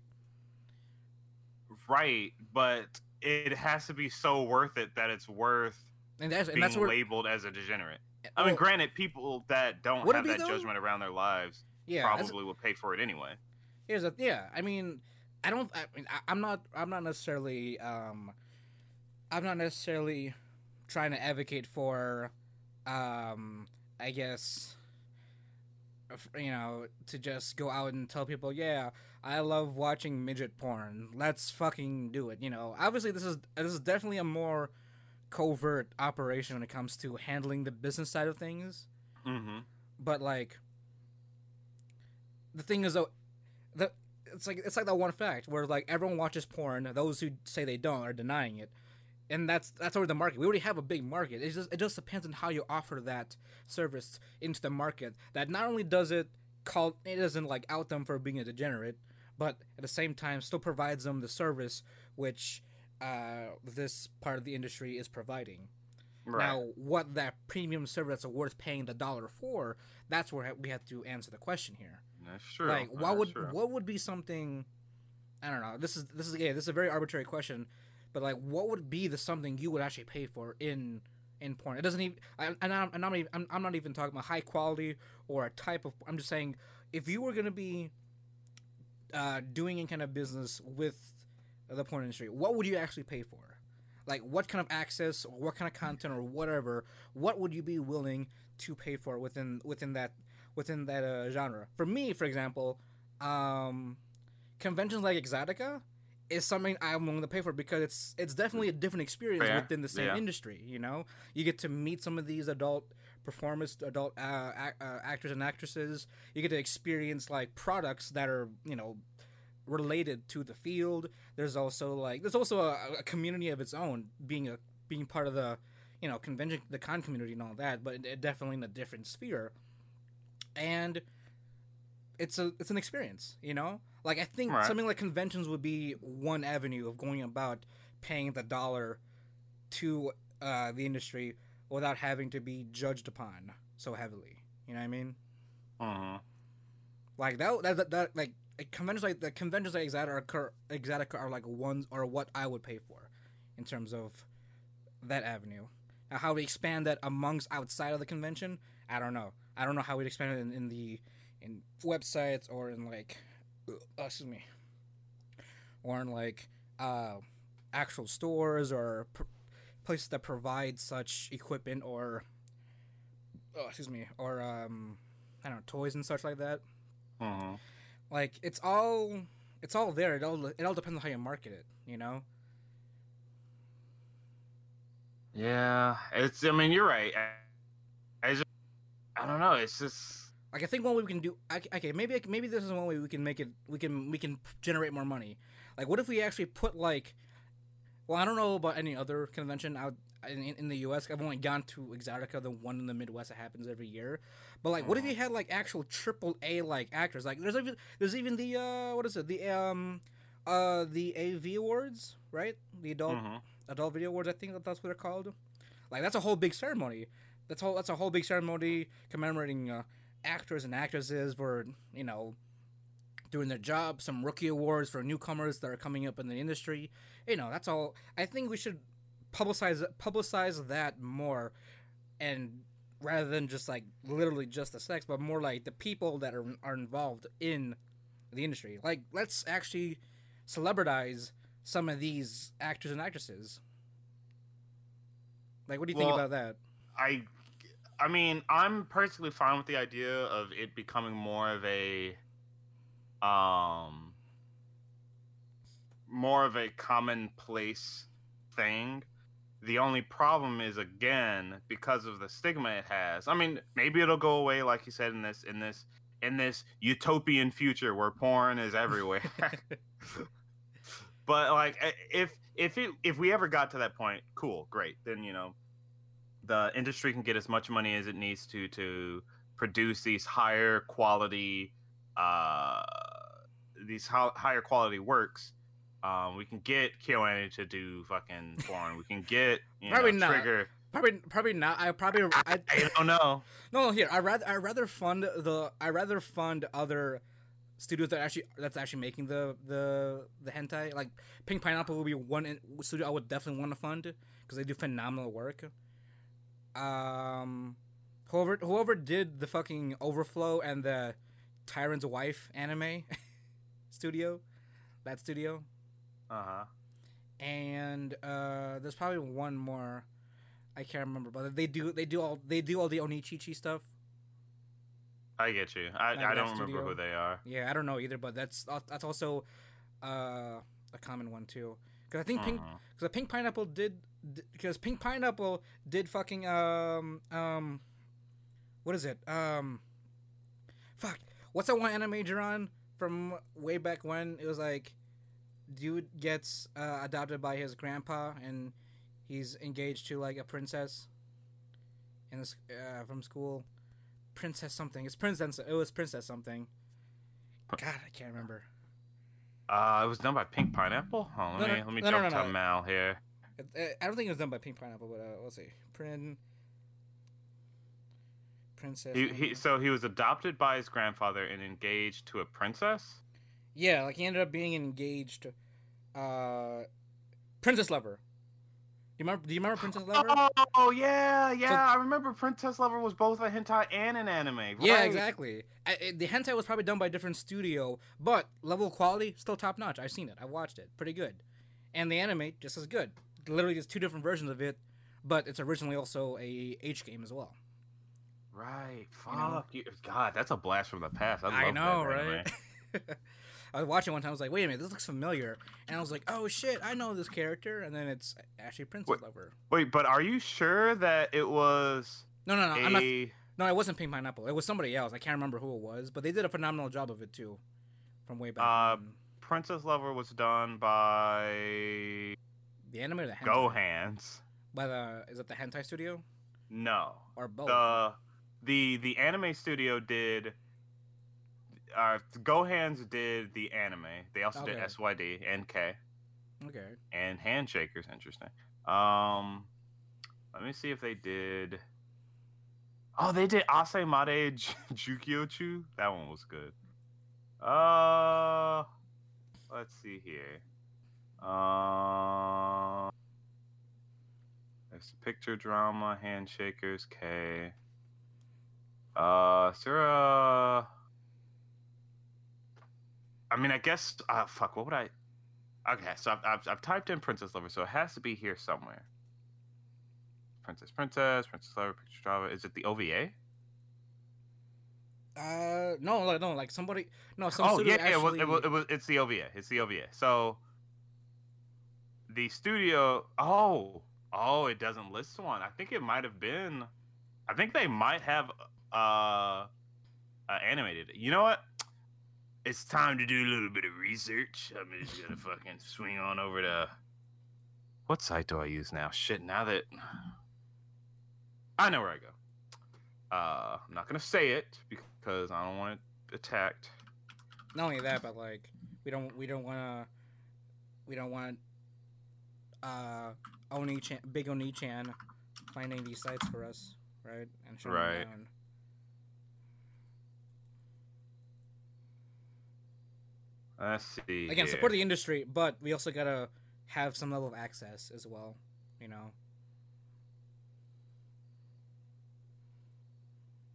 right, but it has to be so worth it that it's worth And that's and being that's where labeled as a degenerate. I mean, well, granted, people that don't have that though? judgment around their lives yeah, probably will pay for it anyway. here's a yeah. I mean, I don't. I mean, I, I'm not. I'm not necessarily. Um, I'm not necessarily trying to advocate for. Um, I guess. You know, to just go out and tell people, yeah, I love watching midget porn. Let's fucking do it. You know, obviously this is this is definitely a more covert operation when it comes to handling the business side of things. Mm-hmm. but like the thing is though the it's like it's like that one fact where like everyone watches porn those who say they don't are denying it and that's that's already the market. We already have a big market. It just it just depends on how you offer that service into the market. That not only does it call it doesn't like out them for being a degenerate, but at the same time still provides them the service which uh, this part of the industry is providing. Right. Now, what that premium service that's worth paying the dollar for, that's where we have to answer the question here. That's true. Like, what That's would true. what would be something? I don't know. This is this is yeah, this is a very arbitrary question, but like, what would be the something you would actually pay for in in porn? It doesn't even. I, and I'm, I'm not even. I'm, I'm not even talking about high quality or a type of. I'm just saying, if you were gonna be uh, doing any kind of business with the porn industry, what would you actually pay for? Like, what kind of access or what kind of content or whatever? What would you be willing to pay for within within that within that uh, genre? For me, for example, um, conventions like Exotica is something I'm willing to pay for because it's it's definitely a different experience Fair, within the same yeah. industry. You know, you get to meet some of these adult performers, adult uh, ac- uh, actors and actresses. You get to experience like products that are you know related to the field. There's also like there's also a, a community of its own, being a being part of the you know convention, the con community and all that, but it, it definitely in a different sphere. And it's a it's an experience, you know. Like I think Right. something like conventions would be one avenue of going about paying the dollar to uh, the industry without having to be judged upon so heavily. You know what I mean? Mhm. Like that, that, that, that like conventions like the conventions like Exotica are, Exotica are like ones or what I would pay for in terms of that avenue. Now, how we expand that amongst outside of the convention, I don't know. I don't know how we'd expand it in, in the in websites or in like, excuse me, or in like uh, actual stores or pr- places that provide such equipment or, oh, excuse me, or um, I don't know, toys and such like that Mhm. like it's all it's all there it all it all depends on how you market it you know Yeah, it's. I mean, you're right. I, I just, I don't know. It's just. Like i think one way we can do okay maybe maybe this is one way we can make it we can we can generate more money like what if we actually put like well i don't know about any other convention out in, in the us i've only gone to exotica the one in the midwest that happens every year but like what if you had like actual triple a like actors like there's even there's even the uh what is it the um uh the av awards right the adult Mhm. adult video awards. I think that that's what they're called. Like that's a whole big ceremony. That's whole that's a whole big ceremony commemorating uh, actors and actresses for you know doing their job. Some rookie awards for newcomers that are coming up in the industry. You know that's all. I think we should publicize publicize that more, and rather than just like literally just the sex, but more like the people that are are involved in the industry. Like let's actually celebritize some of these actors and actresses. Like, what do you think about that? I, I mean, I'm personally fine with the idea of it becoming more of a, um, more of a commonplace thing. The only problem is again because of the stigma it has. I mean, maybe it'll go away, like you said in this in this in this utopian future where porn is everywhere. (laughs) but like, if if it if we ever got to that point, cool, great. Then you know, the industry can get as much money as it needs to to produce these higher quality uh these hi- higher quality works um we can get KyoAni to do fucking porn we can get you Probably know, not. trigger Probably, probably not. I probably, I, (laughs) i don't know no, here. I rather, I rather fund the, I rather fund other studios that actually, that's actually making the, the, the hentai. Like Pink Pineapple will be one studio I would definitely want to fund because they do phenomenal work. Um, whoever, whoever did the fucking Overflow and the Tyrant's Wife anime (laughs) studio, that studio. uh-huh and uh, there's probably one more. I can't remember, but they do they do all they do all the Onichichi stuff. i get you i, Like I don't remember who they are Yeah, I don't know either, but that's that's also uh, a common one too. Because I think Pink Mhm. because Pink Pineapple did because Pink Pineapple did fucking um um what is it um fuck what's that one anime on from way back when it was like dude gets uh, adopted by his grandpa and he's engaged to like a princess in this uh, from school. Princess something. It's princess. It was princess something. God, I can't remember. Uh, it was done by Pink Pineapple. Oh, let No, me no, let me no, jump no, to. Mal here. I don't think it was done by Pink Pineapple, but uh, let's see. Prin. Princess. He, he so he was adopted by his grandfather and engaged to a princess. Yeah, like he ended up being engaged. Uh, Princess Lover. Do you remember? Do you remember Princess (laughs) Lover? Oh yeah, yeah. I remember Princess Lover was both a hentai and an anime. Right. Yeah, exactly. I, it- the hentai was probably done by a different studio, but level of quality still top notch. I've seen it. I watched it. Pretty good. And the anime just as good. Literally, just two different versions of it, but it's originally also a H game as well. Right. Fuck You know? you. God, that's a blast from the past. I, I know, right? (laughs) I was watching one time. I was like, "Wait a minute, this looks familiar," and I was like, "Oh shit, I know this character." And then it's actually Princess Wait. Lover. Wait, but are you sure that it was No, no, no. a? I'm not. No, it wasn't Pink Pineapple. It was somebody else. I can't remember who it was, but they did a phenomenal job of it too, from way back. Uh. Princess Lover was done by the anime or the hentai? GoHands. By the is it the hentai studio No, or both? the the the anime studio did. Uh, GoHands did the anime. They also did SYD and K. okay. and handshakers interesting um let me see if they did oh they did ase made J- jukiochu that one was good uh let's see here uh there's the picture drama handshakers k uh a I mean, I guess. Uh, fuck. What would I? Okay, so I've, I've, I've typed in Princess Lover, so it has to be here somewhere. Princess, Princess, Princess Lover, Picture Drama. Is it the OVA? Uh, no, no, like somebody, no, some oh yeah, yeah, it was, it was, it was. It's the OVA. It's the OVA. So the studio. Oh, oh, it doesn't list one. I think it might have been. I think they might have uh, uh animated. it. You know what? It's time to do a little bit of research. I'm just gonna (laughs) fucking swing on over to. What site do I use now? Shit, now that I know where I go. Uh, I'm not gonna say it because I don't want it attacked. Not only that, but like we don't we don't want to we don't want uh Oni Chan, Big Oni Chan finding these sites for us, right? And them Right. down. Let's see. Again, here. support the industry, but we also gotta have some level of access as well. You know.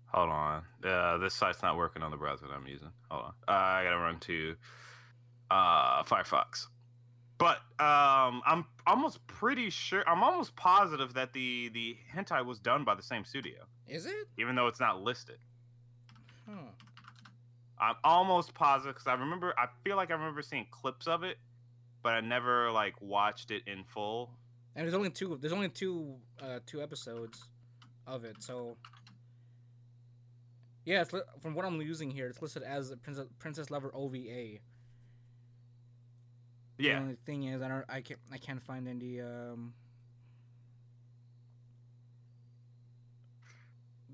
Hold on. Uh, this site's not working on the browser that I'm using. Hold on. Uh, I gotta run to uh, Firefox. But um, I'm almost pretty sure. I'm almost positive that the the hentai was done by the same studio, Is it? even though it's not listed. Huh. I'm almost positive because I remember. I feel like I remember seeing clips of it, but I never like watched it in full. And there's only two. There's only two. Uh, two episodes of it. So. Yeah, it's li- from what I'm using here, it's listed as Princess Princess Lover OVA. The only thing is, I don't. I can't. I can't find any. Um.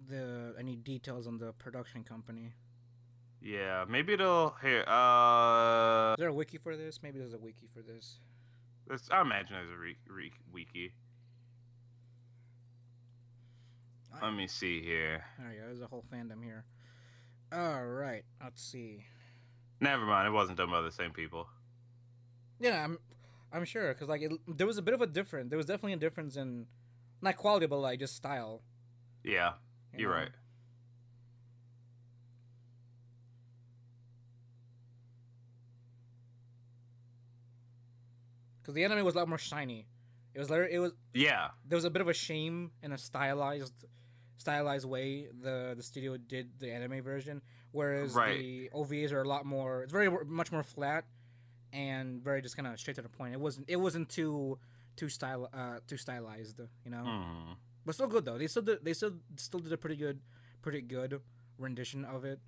The any details on the production company. Yeah. Maybe it'll here. Uh, Is there a wiki for this? Maybe there's a wiki for this. It's, I imagine there's a re- re- wiki. Let me see here. Oh yeah, there's a whole fandom here. All right, let's see. Never mind. It wasn't done by the same people. Yeah, I'm, I'm sure because like it, there was a bit of a difference. There was definitely a difference in, not quality, but like just style. Yeah, you you're know? right. Because the anime was a lot more shiny. It was it was Yeah, there was a bit of a shame in a stylized, stylized way the the studio did the anime version, whereas Right. the OVAs are a lot more. It's very much more flat, and very just kind of straight to the point. It wasn't it wasn't too too style uh too stylized, you know. hmm But still good though. They still did, they still still did a pretty good pretty good rendition of it.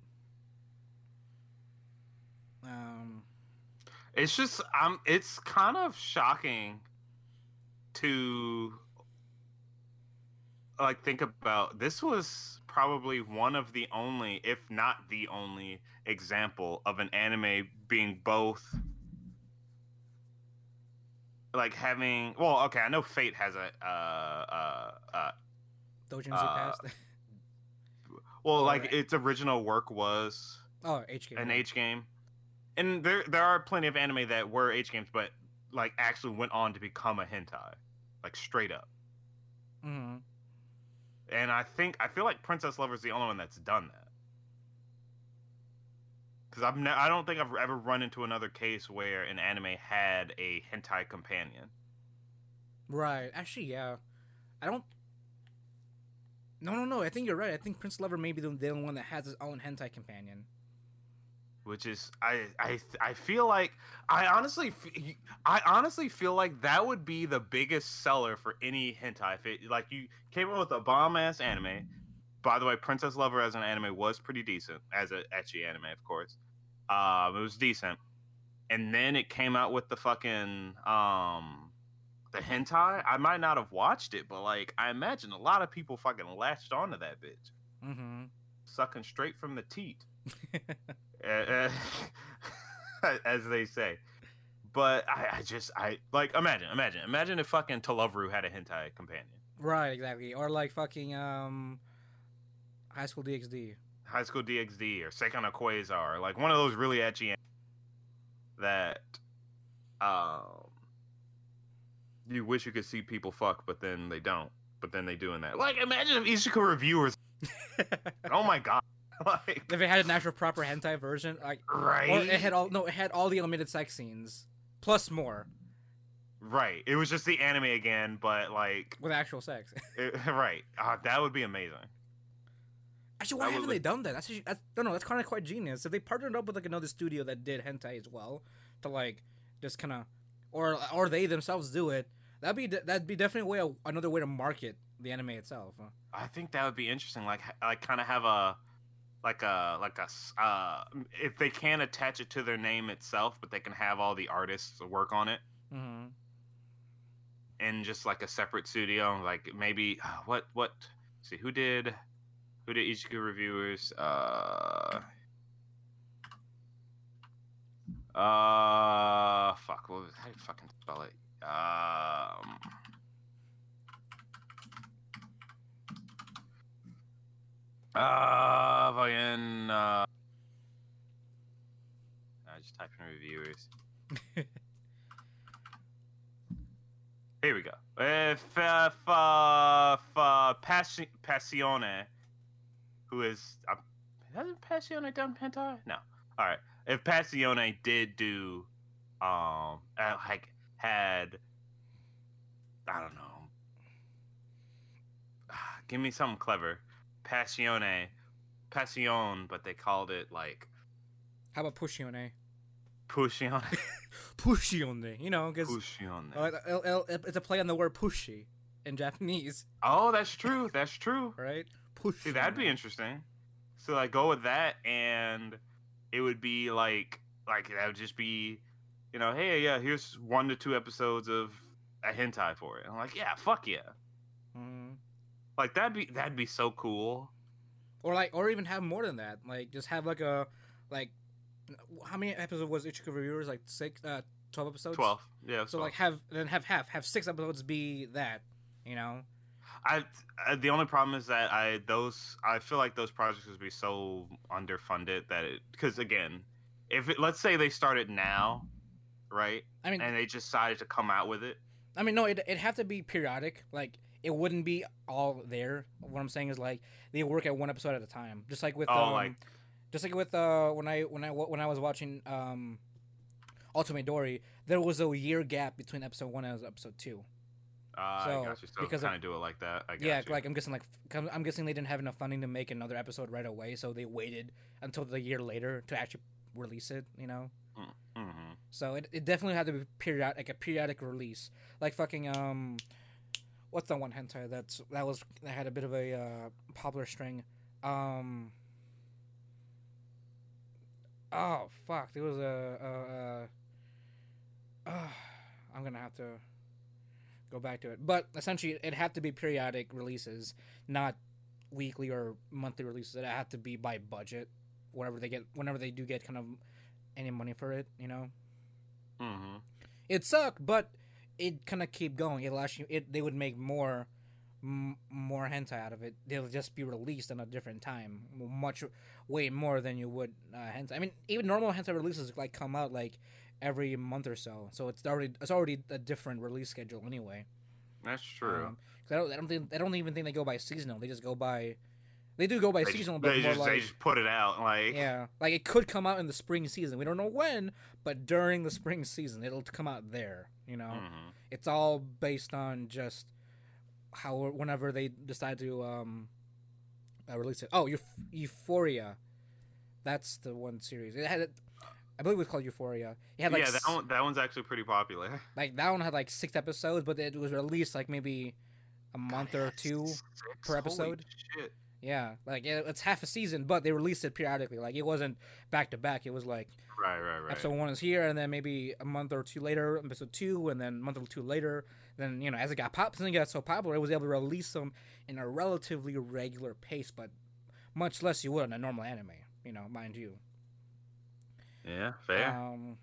Um it's just I'm. It's kind of shocking to like think about this was probably one of the only if not the only example of an anime being both like having well okay i know fate has a uh uh uh Uh, passed. (laughs) well like Alright. its original work was oh, H game an H game, and there there are plenty of anime that were H games, but like actually went on to become a hentai, like straight up. Mm-hmm. And I think I feel like Princess Lover is the only one that's done that. Because I've ne- I don't think I've ever run into another case where an anime had a hentai companion. Right. Actually, yeah. I don't. No, no, no. I think you're right. I think Prince Lover may be the, the only one that has his own hentai companion. which is I I I feel like I honestly I honestly feel like that would be the biggest seller for any hentai. If it like you came up with a bomb ass anime. By the way, Princess Lover as an anime was pretty decent as a ecchi anime, of course. Um, it was decent, and then it came out with the fucking um the hentai. I might not have watched it, but like I imagine a lot of people fucking latched onto that bitch, Mm-hmm. sucking straight from the teat (laughs) uh, uh, (laughs) as they say. But I, I just I like imagine imagine imagine if fucking To Love Ru had a hentai companion. right, exactly. Or like fucking um, High School DxD. High School DxD or Seikon no Qwaser, like one of those really ecchi that um you wish you could see people fuck, but then they don't. But then they do in that. Like imagine if Ishuzoku reviewers. (laughs) Oh my god, (laughs) like if it had an actual proper hentai version, like, right, or it had all no, it had all the omitted sex scenes plus more right. It was just the anime again, but like with actual sex. It- (laughs) right. Uh, that would be amazing. Actually, why haven't would they done that? That's, actually, that's no, no. That's kind of quite genius. If they partnered up with like another studio that did hentai as well, to like just kind of, or or they themselves do it, that'd be de- that'd be definitely a way another way to market the anime itself. huh? I think that would be interesting. Like, like kind of have a, like a, like a uh, if they can't attach it to their name itself, but they can have all the artists work on it Mm-hmm. in just like a separate studio. Like maybe what, what? See who did, who did Ishuzoku reviewers? Uh, uh, fuck. What was, how do you fucking spell it? Um. Uh, Vayan, uh, I just typed in reviewers. (laughs) Here we go. If, uh, if, uh, Passi- Passione, who is, uh, hasn't Passione done hentai? No. All right. If Passione did do, um, uh, like, had, I don't know, give me something clever. Passione, Passion, but they called it like How about Pushione? Pushione. (laughs) Pushione, you know, because Pushione. it's a play on the word pushy in Japanese, Oh, that's true. That's true. right? Push. See, that'd be interesting. So like go with that, and it would be like like that would just be, you know, hey, yeah, here's one to two episodes of a hentai for it. I'm like, yeah, fuck yeah. Mhm. Like that'd be that'd be so cool. Or like, or even have more than that. Like, just have like a, like, how many episodes was Ishuzoku Reviewers? Like six, uh, twelve episodes. Twelve, yeah. So 12. like, have then have half have six episodes be that. You know. I, I the only problem is that I those I feel like those projects would be so underfunded that it because again, if it, let's say they started now, right, I mean, and they just decided to come out with it, I mean, no, it it have to be periodic. Like, it wouldn't be all there. What I'm saying is like they work at one episode at a time, just like with Oh, um, like- just like with uh when I when I when I was watching um Ultimate Dory, there was a year gap between episode one and episode two. Uh, So, I got you. So because kind of do it like that. I got yeah, you. like I'm guessing like I'm guessing they didn't have enough funding to make another episode right away, so they waited until the year later to actually release it. You know. hmm So it, it definitely had to be periodic, like a periodic release, like fucking um, what's that one hentai that's that was that had a bit of a uh, popular string, um. Oh fuck! There was a, a, a uh, (sighs) I'm gonna have to go back to it. But essentially, it had to be periodic releases, not weekly or monthly releases. It had to be by budget, whenever they get, whenever they do get kind of any money for it. You know, Mm-hmm. it sucked, but it kind of keep going. It'll actually, it they would make more, m- more hentai out of it. They'll just be released at a different time, much, way more than you would uh, hentai. I mean, even normal hentai releases like come out like every month or so, so it's already it's already a different release schedule anyway. That's true. Um, I don't, I don't think I don't even think they go by seasonal. They just go by, they do go by they seasonal, just, but they, more just, like they just put it out like yeah, like it could come out in the spring season. We don't know when, but during the spring season, it'll come out there. You know, Mhm. it's all based on just how whenever they decide to um uh, release it. Oh, Euph- Euphoria, that's the one series. It had, I believe it was called Euphoria. It had like yeah, that one that one's actually pretty popular. (laughs) like that one had like six episodes, but it was released like maybe a month or two. Six? per Holy episode? shit. Yeah, like it, it's half a season, but they released it periodically. Like it wasn't back to back. It was like Right, right, right. episode one is here, and then maybe a month or two later, episode two, and then a month or two later. Then you know, as it got pop, since it got so popular, it was able to release them in a relatively regular pace, but much less you would in a normal anime. You know, mind you. Yeah, fair. Um,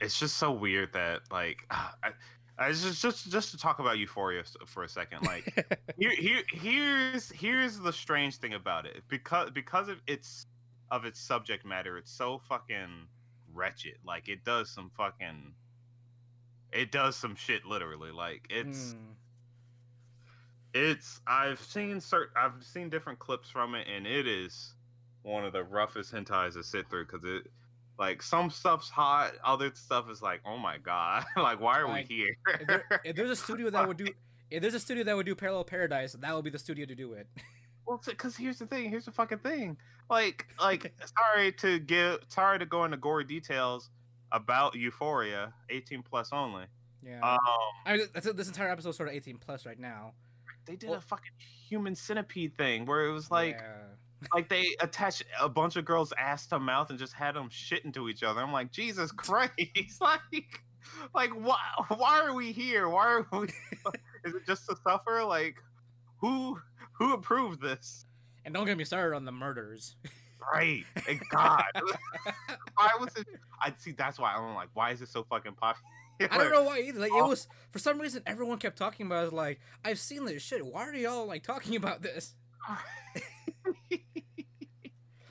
it's just so weird that like (sighs) I, I just just just to talk about Euphoria for a second. Like (laughs) here, here here's here's the strange thing about it because because of its of its subject matter, it's so fucking wretched. Like it does some fucking it does some shit literally. Like it's hmm, it's I've seen cert I've seen different clips from it and it is one of the roughest hentais to sit through because it like some stuff's hot, other stuff is like, oh my god, (laughs) like why are Like, we here? if, there, (laughs) if there's a studio that would do, if there's a studio that would do Parallel Paradise, that would be the studio to do it. well, because here's the thing, here's the fucking thing. Like, like (laughs) sorry to give, sorry to go into gory details about Euphoria, 18 plus only. Yeah. Um, I mean, that's, this entire episode sort of 18 plus right now. they did well- a fucking human centipede thing where it was like. yeah. Like they attached a bunch of girls' ass to mouth and just had them shitting to each other. I'm like, Jesus Christ! (laughs) like, like why? Why are we here? Why are we? (laughs) Is it just to suffer? Like, who who approved this? And don't get me started on the murders. Right? and (laughs) God. why was it? I see. That's why I'm like, why is it so fucking popular? I don't know why either. Like it Oh. was for some reason everyone kept talking about. it. I was like, I've seen this shit. Why are y'all like talking about this?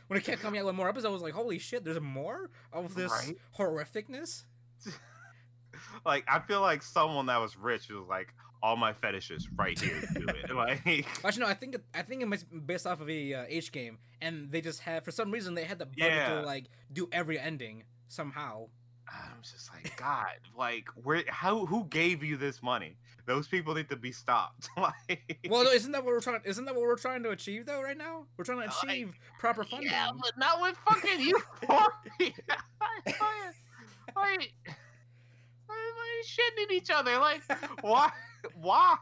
When it kept coming out with more episodes, I was like, holy shit, there's more of this Right? horrificness. (laughs) like, I feel like someone that was rich was like, all my fetishes right here. Do it. (laughs) Like, Actually, no, I think it, I think it must be based off of a uh, H game, and they just had for some reason they had the budget Yeah. to like do every ending somehow. I'm just like, God, like, where, how, who gave you this money? Those people need to be stopped. like, (laughs) Well, no, isn't that what we're trying? Isn't that what we're trying to achieve though? Right now, we're trying to Like, achieve proper funding. yeah, but not with fucking you. (laughs) (laughs) like, like, like, shitting at each other. Like, why? Why?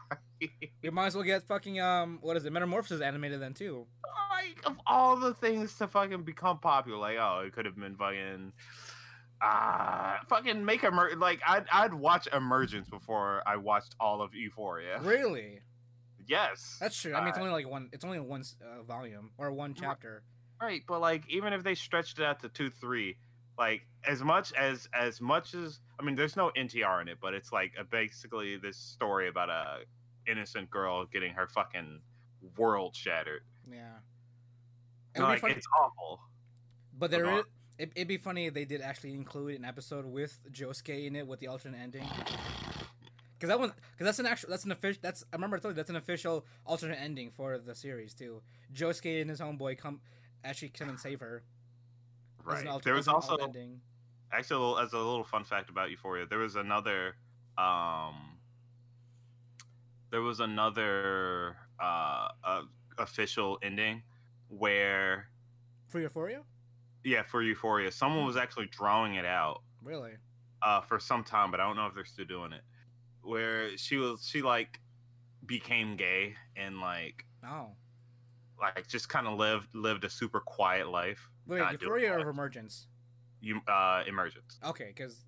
We might as well get fucking um, what is it? Metamorphosis animated then too. Like, of all the things to fucking become popular, like, oh, it could have been fucking. Ah, fucking make emer like I'd I'd watch Emergence before I watched all of Euphoria. Really? Yes, That's true. I mean, it's only like one. It's only one uh, volume or one chapter. Right, but like even if they stretched it out to two, three, like as much as as much as I mean, there's no NTR in it, but it's like a, basically this story about a innocent girl getting her fucking world shattered. Yeah. It Like it's awful. but there is. It, it'd be funny if they did actually include an episode with Josuke in it with the alternate ending. Because that one, because that's an actual, that's an official, that's I remember I told you that's an official alternate ending for the series too. Josuke and his homeboy come actually come and save her. Right. alter- There was also ending. actually a little, as a little fun fact about Euphoria, there was another um there was another uh, uh official ending where for Euphoria. Yeah for Euphoria someone was actually drawing it out Really? uh, for some time, but I don't know if they're still doing it. Where she was, she like became gay and like, Oh, like just kind of lived lived a super quiet life. wait, Euphoria or. Emergence? You uh, emergence. Okay, because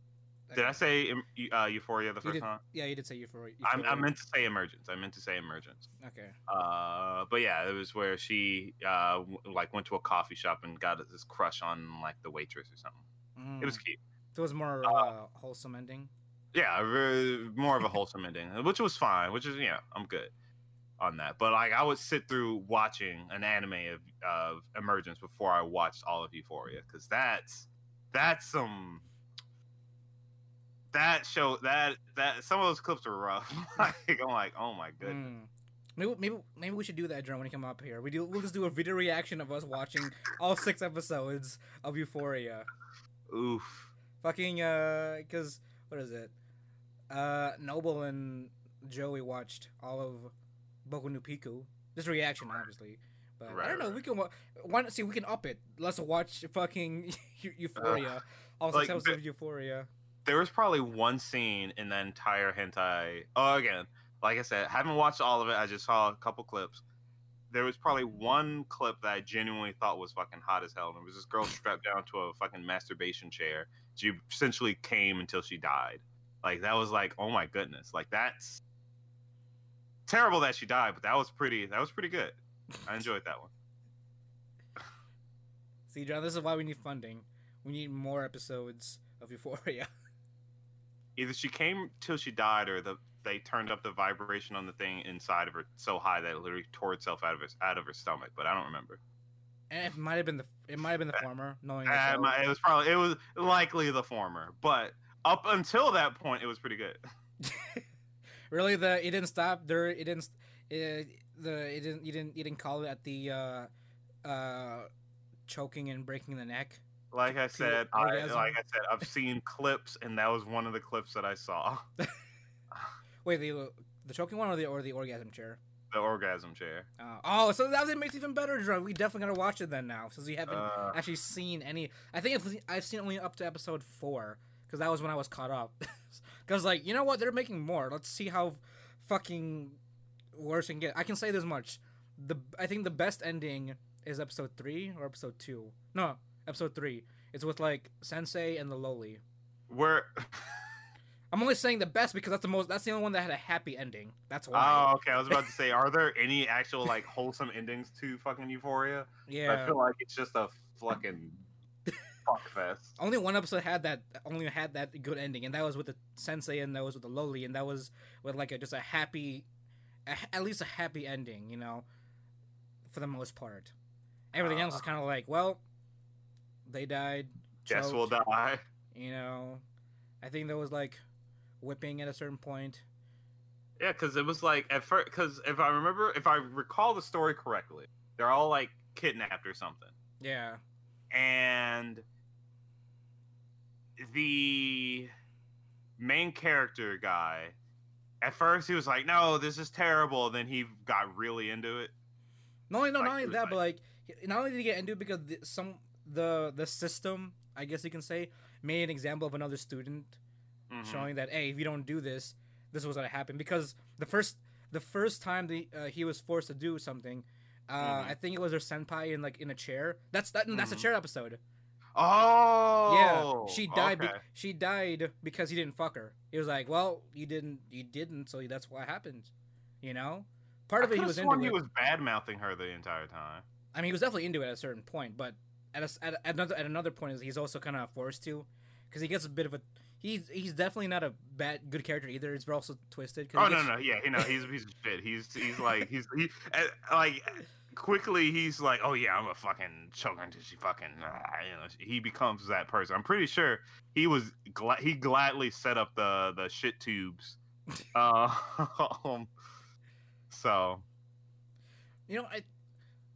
Did I say uh, Euphoria the first did, time? yeah, you did say Euphoria. I, I meant to say Emergence. I meant to say Emergence. Okay. Uh, but yeah, it was where she uh w- like went to a coffee shop and got this crush on like the waitress or something. It was Mm. cute. So it was more Uh, wholesome ending. Yeah, re- more of a wholesome ending, which was fine. Which is yeah, I'm good on that. But like, I would sit through watching an anime of of Emergence before I watched all of Euphoria because that's that's some that show that that some of those clips are rough. (laughs) like I'm like, oh my goodness. Mm. Maybe, maybe maybe we should do that, John, when you come up here. We do. We'll just do a video reaction of us watching all six episodes of Euphoria. Oof. Fucking uh, because what is it? Uh, Noble and Joey watched all of Boku no Pico. Just reaction, obviously. But I don't know. right. We can. wa- Why not see? We can up it. Let's watch fucking (laughs) Eu- Euphoria. all like, six episodes the- of Euphoria. There was probably one scene in the entire hentai. Oh, again, like I said, haven't watched all of it. I just saw a couple clips. There was probably one clip that I genuinely thought was fucking hot as hell, and it was this girl strapped down to a fucking masturbation chair. She essentially came until she died. Like that was like, oh my goodness, like that's terrible that she died, but that was pretty. That was pretty good. I enjoyed that one. See, John, this is why we need funding. We need more episodes of Euphoria. Either she came till she died, or the they turned up the vibration on the thing inside of her so high that it literally tore itself out of her out of her stomach. But I don't remember. And it might have been the it might have been the former, knowing Uh, it was probably it was likely the former, but up until that point, it was pretty good. (laughs) (laughs) really, the it didn't stop there. It didn't. It, the it didn't. You didn't. You didn't call it at the uh, uh, choking and breaking the neck. Like I said, I, like I said, I've seen clips, and that was one of the clips that I saw. (laughs) Wait, the the choking one or the or the orgasm chair? The orgasm chair. Uh, oh, so that makes it even better, John. We definitely gotta watch it then now, since we haven't Uh, actually seen any. I think I've, I've seen only up to episode four because that was when I was caught up. (laughs) Because like you know what, they're making more. Let's see how fucking worse it can get. I can say this much: the I think the best ending is episode three or episode two. No, episode three. It's with like Sensei and the Loli. where? (laughs) I'm only saying the best because that's the most. That's the only one that had a happy ending. That's why. Oh, okay. I was about to say, are there any actual like wholesome endings to fucking Euphoria? Yeah. I feel like it's just a fucking (laughs) fuck fest. Only one episode had that. Only had that good ending, and that was with the Sensei, and that was with the Loli, and that was with like a, just a happy, a, at least a happy ending. You know, for the most part. Everything else is Uh. kind of like, well, they died. Guess we'll die. You know, I think there was like whipping at a certain point. Yeah, because it was like at first. Because if I remember, if I recall the story correctly, they're all like kidnapped or something, Yeah. and the main character guy. At first, he was like, "No, this is terrible." Then he got really into it. Not only, no, Like, not only that, like- but like, not only did he get into it because some the the system, I guess you can say, made an example of another student Mhm. showing that hey, if you don't do this, this was gonna happen. Because the first the first time the uh, he was forced to do something, uh, Mhm. I think it was their senpai in like in a chair. That's that. That's a Mhm. chair episode. Oh, yeah, she died. be- she died because he didn't fuck her. He was like, well, you didn't, you didn't, so that's what happened. You know, part of I it he was into. he was bad mouthing her the entire time. I mean, he was definitely into it at a certain point, but at, a at, another at another point, is he's also kind of forced to, because he gets a bit of a. He's he's definitely not a bad good character either. It's also twisted. Oh he no, no, yeah, you know, he's piece shit. He's he's like he's he uh, like quickly he's like, oh yeah, I'm a fucking choke her until she fucking, uh, you know, he becomes that person. I'm pretty sure he was glad he gladly set up the the shit tubes. Uh, (laughs) um, (laughs) so You know, I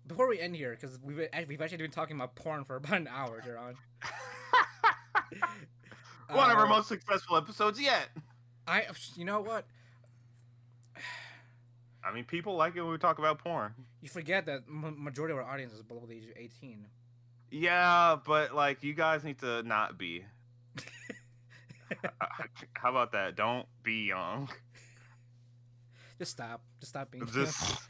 before we end here, because we've we've actually been talking about porn for about an hour, Jaron. (laughs) one of our Uh, most successful episodes yet. I, you know what? I mean, people like it when we talk about porn. You forget that m- majority of our audience is below the age of eighteen. Yeah, but like you guys need to not be. (laughs) How about that? Don't be young. Just stop. Just stop being. Just,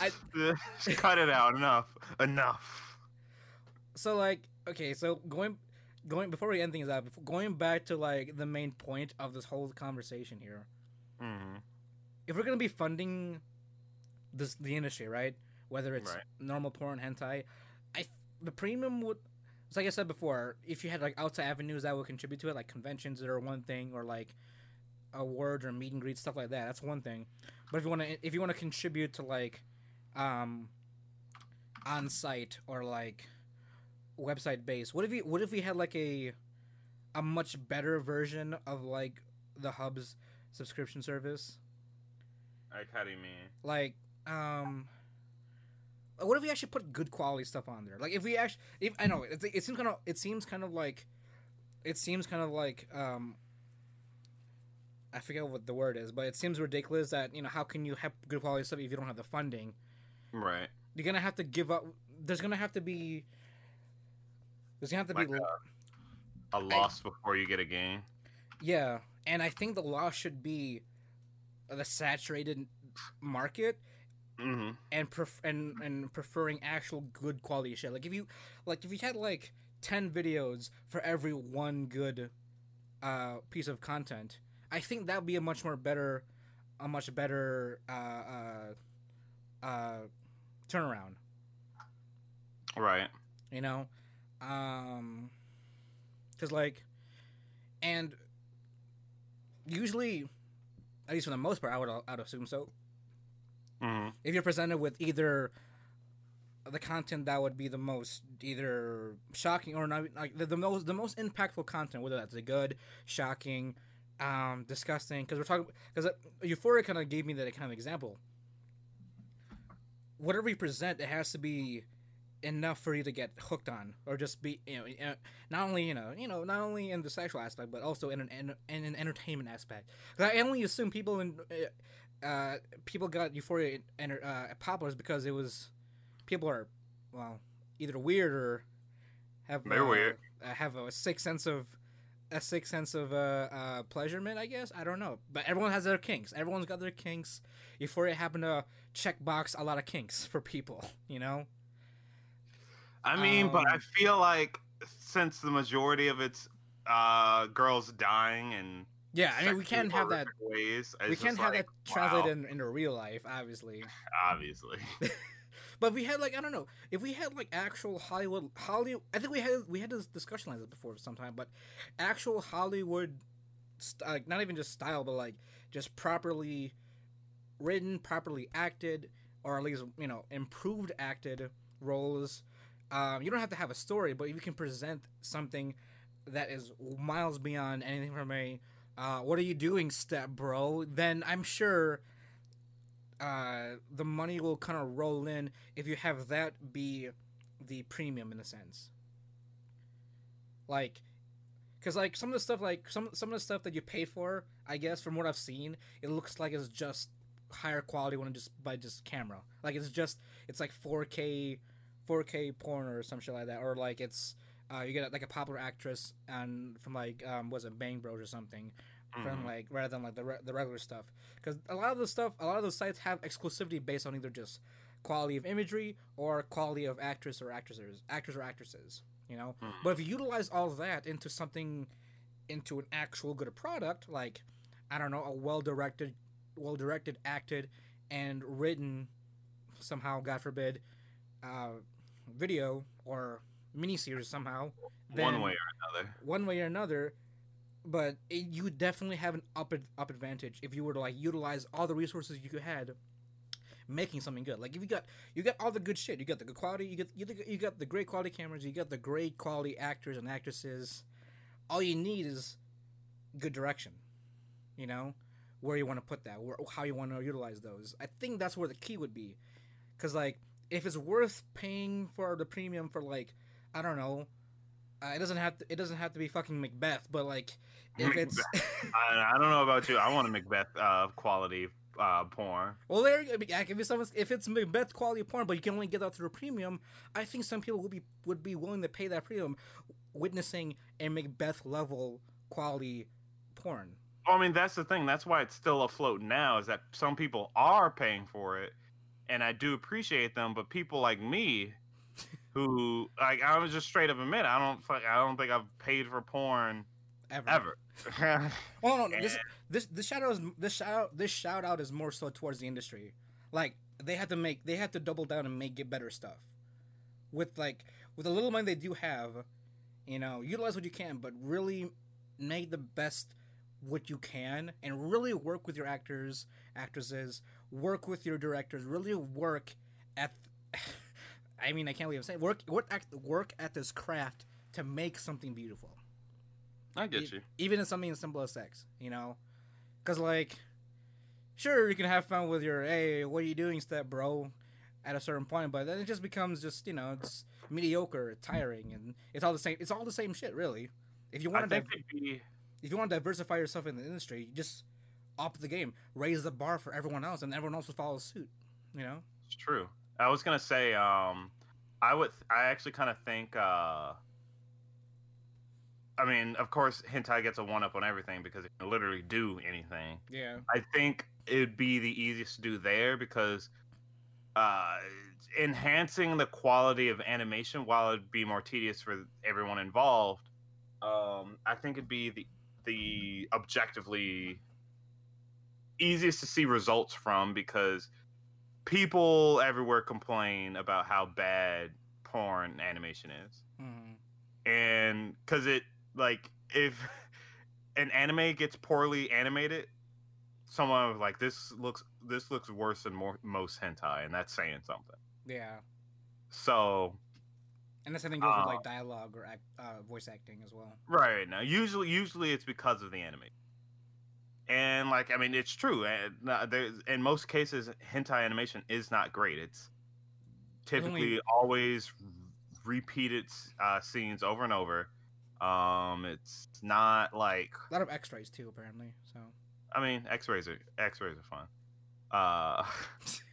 I- (laughs) just cut it out. Enough. Enough. so like okay, so going going before we end things out, before, going back to like the main point of this whole conversation here. hmm If we're gonna be funding this the industry, right? Whether it's Right. normal porn, hentai, I the premium would. It's like I said before. If you had like outside avenues that would contribute to it, like conventions that are one thing, or like awards or meet and greet stuff like that, that's one thing. But if you want to, if you want to contribute to like, um, on site or like website based, what if you what if we had like a a much better version of like the hub's subscription service? Like, how do you mean? like um what if we actually put good quality stuff on there like if we actually if i know it, it seems kind of it seems kind of like it seems kind of like um i forget what the word is but it seems ridiculous that you know how can you have good quality stuff if you don't have the funding Right. you're gonna have to give up there's gonna have to be there's gonna have to Like be a, a loss before you get a gain. yeah and i think the law should be the saturated market hmm and pref- and and preferring actual good quality shit. Like if you like if you had like ten videos for every one good uh, piece of content, I think that would be a much more better, a much better uh, uh, uh, turnaround. Right. You know, um, because like, and usually, at least for the most part, I would I'd assume so. hmm if you're presented with either the content that would be the most either shocking or not like the, the most the most impactful content whether that's a good shocking um disgusting because we're talking because euphoria kind of gave me that kind of example whatever you present it has to be enough for you to get hooked on or just be you know uh, not only you know you know not only in the sexual aspect but also in an in, in an entertainment aspect 'Cause i only assume people in uh, uh, people got Euphoria and uh, popular is because it was people are well either weird or have They're uh, weird. uh, have a sick sense of a sick sense of uh, uh, pleasurement. I guess I don't know, but everyone has their kinks. Everyone's got their kinks. Euphoria happened to check box a lot of kinks for people. You know. I mean, but I Um, feel like since the majority of it's uh, girls dying and Yeah, I mean we can't have that. ways, We can't have like, that translated wow, in, into real life, obviously. (laughs) obviously. (laughs) But if we had like I don't know if we had like actual Hollywood Hollywood. I think we had we had this discussion like this before sometime. But actual Hollywood, st- like not even just style, but like just properly written, properly acted, or at least you know improved acted roles. Um, you don't have to have a story, but you can present something that is miles beyond anything from a uh, "What are you doing, step bro?" Then I'm sure uh, the money will kind of roll in if you have that be the premium in a sense. Like, because like some of the stuff, like some some of the stuff that you pay for, I guess from what I've seen, it looks like it's just higher quality when just by just camera. Like it's just it's like 4K, 4K porn or some shit like that, or like it's uh, you get like a popular actress and from like um was it Bang Bros or something from Mhm. like rather than like the re- the regular stuff because a lot of the stuff a lot of those sites have exclusivity based on either just quality of imagery or quality of actress or actresses actors or actresses you know Mhm. but if you utilize all of that into something into an actual good product like i don't know a well directed well directed acted and written somehow god forbid uh, video or miniseries somehow one way or another. one way or another. But it, you definitely have an up up advantage if you were to like utilize all the resources you had, making something good. Like if you got you got all the good shit, you got the good quality, you get you, you got the great quality cameras, you got the great quality actors and actresses. All you need is good direction. You know where you want to put that, where, how you want to utilize those. I think that's where the key would be, because like if it's worth paying for the premium for like I don't know. Uh, it doesn't have to. It doesn't have to be fucking Macbeth, but like, if it's (laughs) I, I don't know about you. I want a Macbeth uh, quality uh, porn. well, there. you go. If it's if it's Macbeth quality porn, but you can only get that through a premium, I think some people would be would be willing to pay that premium, witnessing a Macbeth level quality porn. Well, I mean, that's the thing. That's why it's still afloat now. Is that some people are paying for it, and I do appreciate them. But people like me, who like I was just straight up admit I don't fuck I don't think I've paid for porn Ever. ever. (laughs) Well, no, no, this And- this this shout out is this shout this shout out is more so towards the industry. Like they had to make they had to double down and make get better stuff. With like with the little money they do have, you know, utilize what you can, but really make the best what you can and really work with your actors, actresses, work with your directors, really work at I mean, I can't believe I'm saying work work act, work at this craft to make something beautiful I get e- you. even in something as simple as sex, you know, because like, sure you can have fun with your hey, what are you doing, step bro, at a certain point, but then it just becomes just you know it's mediocre, tiring, and it's all the same. It's all the same shit, really. If you want to be if you want to diversify yourself in the industry, you just up the game, raise the bar for everyone else, and everyone else will follow suit. You know. It's true. I was gonna say, um, I would. I actually kind of think. Uh, I mean, of course, hentai gets a one up on everything because it can literally do anything. Yeah. I think it'd be the easiest to do there because uh, enhancing the quality of animation, while it'd be more tedious for everyone involved, um, I think it'd be the the objectively easiest to see results from because people everywhere complain about how bad porn animation is hmm and because it like if (laughs) an anime gets poorly animated someone was like this looks this looks worse than more, most hentai and that's saying something Yeah. so And the same thing goes with Uh, like dialogue or act, uh, voice acting as well. right now usually usually it's because of the anime and like i mean it's true and uh, there's in most cases hentai animation is not great it's typically always repeated uh, scenes over and over um it's not like A lot of X-rays too, apparently. So. I mean, X-rays are X-rays are fun. Uh,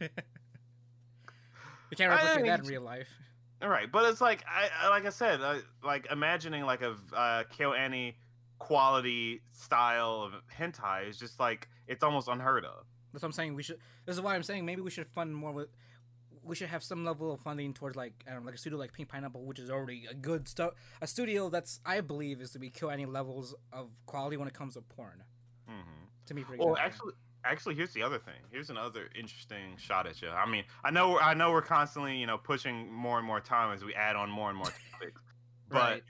(laughs) you can't I replicate mean, that in real life. all right, but it's like I I- like I said, I, like imagining like a uh, KyoAni quality style of hentai is just like it's almost unheard of. That's what I'm saying. We should. This is why I'm saying maybe we should fund more with. We should have some level of funding towards like I don't know, like a studio like Pink Pineapple, which is already a good stuff. A studio that's I believe is to be kill any levels of quality when it comes to porn. hmm To me, for Well, actually, actually, here's the other thing. Here's another interesting shot at you. I mean, I know, I know, we're constantly, you know, pushing more and more time as we add on more and more (laughs) topics. But right.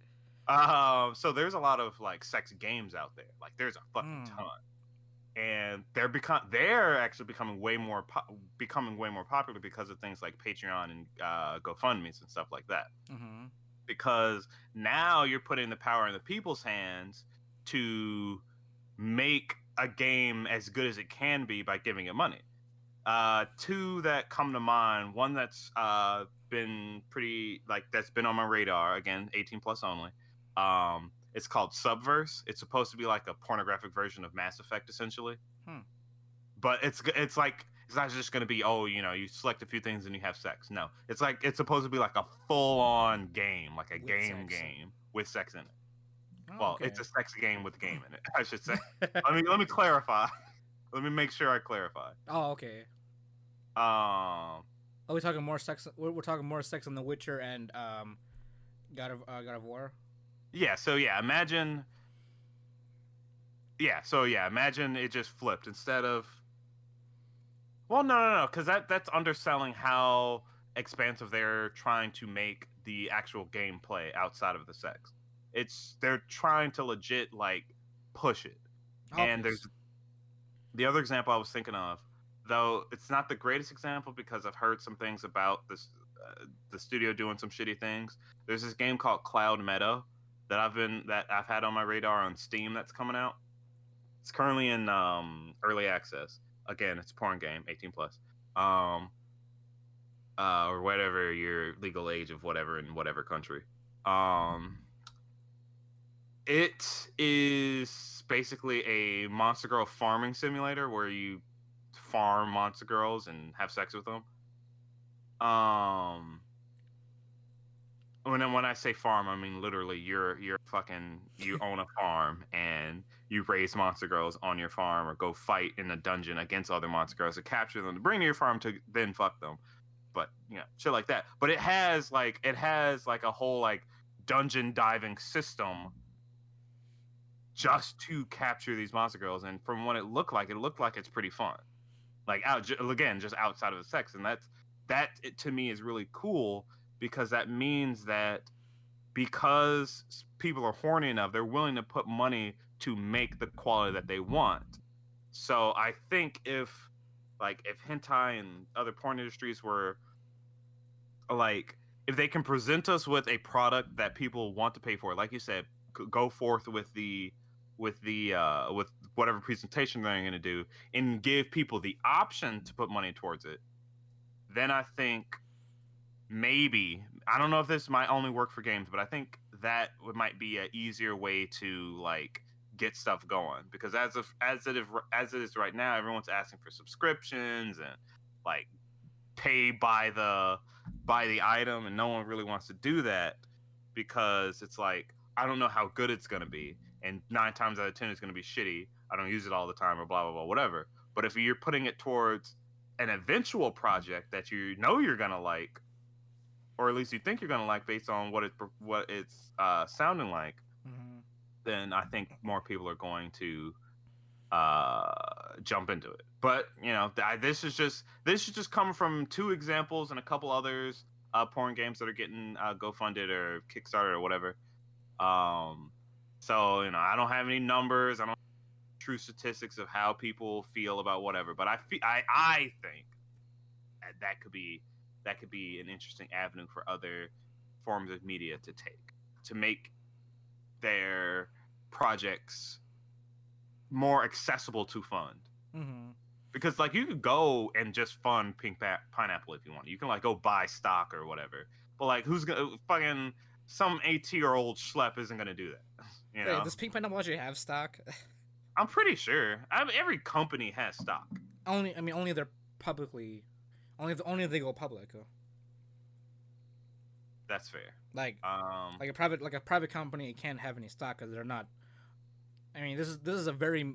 Um, so there's a lot of like sex games out there. Like there's a fucking Mm. ton, and they're become they're actually becoming way more po- becoming way more popular because of things like Patreon and uh, GoFundmes and stuff like that. hmm Because now you're putting the power in the people's hands to make a game as good as it can be by giving it money. Uh, two that come to mind. One that's uh, been pretty like that's been on my radar. Again, 18 plus only. Um, it's called Subverse. It's supposed to be like a pornographic version of Mass Effect, essentially. Hmm. But it's it's like it's not just going to be oh you know you select a few things and you have sex. No, it's like it's supposed to be like a full on game, like a With game game with sex in it. Oh, Well, okay. it's a sex game with game in it. (laughs) I should say. (laughs) let me let me clarify. (laughs) let me make sure I clarify. oh, okay. Um, Are we talking more sex? We're, we're talking more sex on The Witcher and um, God of uh, God of War. Yeah. So yeah, imagine. Yeah. So yeah, imagine it just flipped instead of. Well, no, no, no, because that that's underselling how expansive they're trying to make the actual gameplay outside of the sex. It's they're trying to legit like push it. And there's the other example I was thinking of, though it's not the greatest example because I've heard some things about this uh, the studio doing some shitty things. There's this game called Cloud Meadow that I've been that I've had on my radar on Steam that's coming out. It's currently in um, early access. Again, it's a porn game, 18 plus. Um, uh, or whatever your legal age of whatever in whatever country. Um, it is basically a monster girl farming simulator where you farm monster girls and have sex with them. Um, when then when I say farm, I mean literally you're you're fucking you (laughs) own a farm and you raise monster girls on your farm or go fight in a dungeon against other monster girls to capture them to bring to your farm to then fuck them. but you know, shit like that. But it has like it has like a whole like dungeon diving system just to capture these monster girls. And from what it looked like, it looked like it's pretty fun. Like out again, just outside of the sex, and that's that it, to me is really cool because that means that because people are horny enough, they're willing to put money to make the quality that they want. So I think if like if hentai and other porn industries were like if they can present us with a product that people want to pay for, like you said, go forth with the with the uh with whatever presentation they're going to do and give people the option to put money towards it then i think maybe i don't know if this might only work for games but i think that would, might be an easier way to like get stuff going because as of as it is as it is right now everyone's asking for subscriptions and like pay by the by the item and no one really wants to do that because it's like i don't know how good it's to be and nine times out of ten it's to be shitty. I don't use it all the time or blah blah blah whatever. But if you're putting it towards an eventual project that you know you're to like, or at least you think you're going to like based on what it what it's uh, sounding like, mm-hmm. then I think more people are going to uh, jump into it. But you know, th- this is just this is just coming from two examples and a couple others uh, porn games that are getting uh, GoFunded or Kickstarter or whatever. Um, so, you know, I don't have any numbers. I don't true statistics of how people feel about whatever, but I feel I I think that, that could be that could be an interesting avenue for other forms of media to take to make their projects more accessible to fund. Mm-hmm. Because like you could go and just fund Pink pa- Pineapple if you want. You can like go buy stock or whatever. But like, who's gonna fucking some eighteen year old schlep isn't gonna do that. (laughs) You know? Wait, does Pink Pineapple actually have stock? I'm pretty sure. I mean, every company has stock. Only, I mean, only they're publicly, only if, only if they go public. That's fair. Like, um, like a private, like a private company can't have any stock because they're not. I mean, this is this is a very,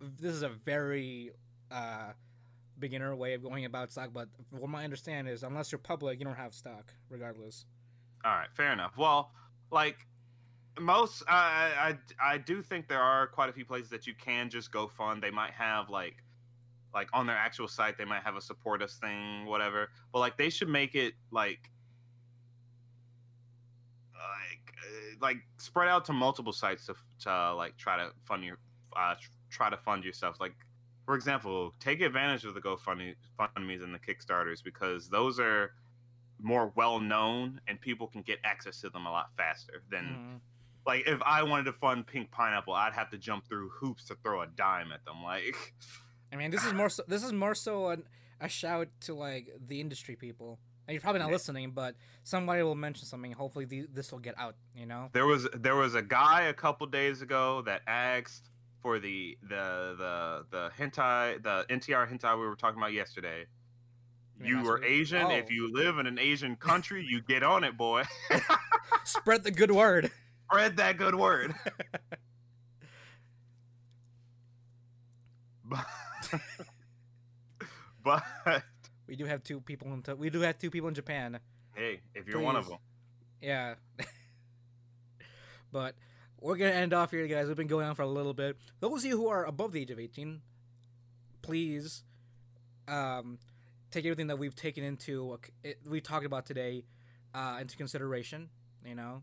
this is a very, uh, beginner way of going about stock. But what my understand is, unless you're public, you don't have stock, regardless. All right, fair enough. Well, like most I, I i do think there are quite a few places that you can just go fund they might have like like on their actual site they might have a support us thing whatever but like they should make it like like uh, like spread out to multiple sites to, to uh, like try to fund your uh try to fund yourself like for example take advantage of the gofundme fundmes and the kickstarters because those are more well known and people can get access to them a lot faster than mm like if I wanted to fund Pink Pineapple, I'd have to jump through hoops to throw a dime at them. Like, (laughs) I mean, this is more so, this is more so an, a shout to like the industry people. And you're probably not listening, but somebody will mention something. Hopefully, the, this will get out. You know, there was there was a guy a couple days ago that asked for the the the the hentai the NTR hentai we were talking about yesterday. You were Asian. Oh. If you live in an Asian country, you get on it, boy. (laughs) Spread the good word spread that good word. (laughs) (laughs) but, we do have two people in we do have two people in Japan. Hey, if you're Please. one of them. Yeah. (laughs) but we're gonna end off here, guys. We've been going on for a little bit. Those of you who are above the age of 18, please um, take everything that we've taken into we talked about today uh, into consideration. You know,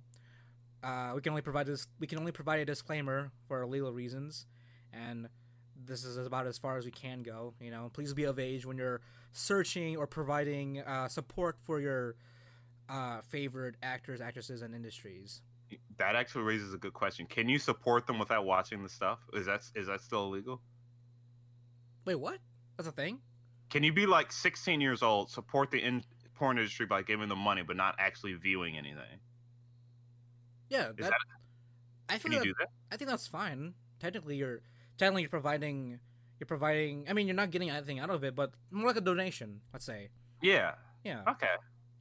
uh, we can only provide this. We can only provide a disclaimer for legal reasons, and this is about as far as we can go. You know, please be of age when you're searching or providing uh, support for your uh, favorite actors, actresses, and industries. That actually raises a good question. Can you support them without watching the stuff? Is that is that still illegal? Wait, what? That's a thing. Can you be like 16 years old, support the in- porn industry by giving them money, but not actually viewing anything? Yeah, that, that, I think that, that, I think that's fine. Technically, you're technically you're providing you're providing. I mean, you're not getting anything out of it, but more like a donation. Let's say. Yeah. Yeah. Okay.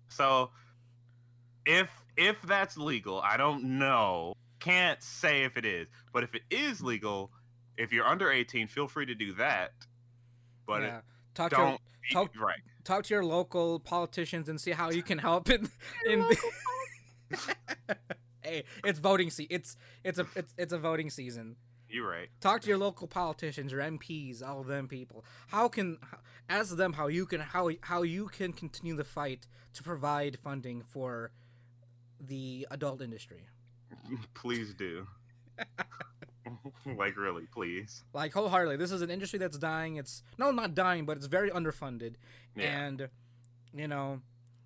So, if if that's legal, I don't know. Can't say if it is, but if it is legal, if you're under 18, feel free to do that. But yeah. talk to your, Don't talk- right. talk to your local politicians and see how you can help in (laughs) in. The... (laughs) hey, it's voting se- It's it's a it's it's a voting season. You're right. Talk to your local politicians, your MPs, all of them people. How can ask them how you can how how you can continue the fight to provide funding for the adult industry. Please do. like really, please. Like wholeheartedly, this is an industry that's dying. It's no, not dying, but it's very underfunded. Yeah. And you know,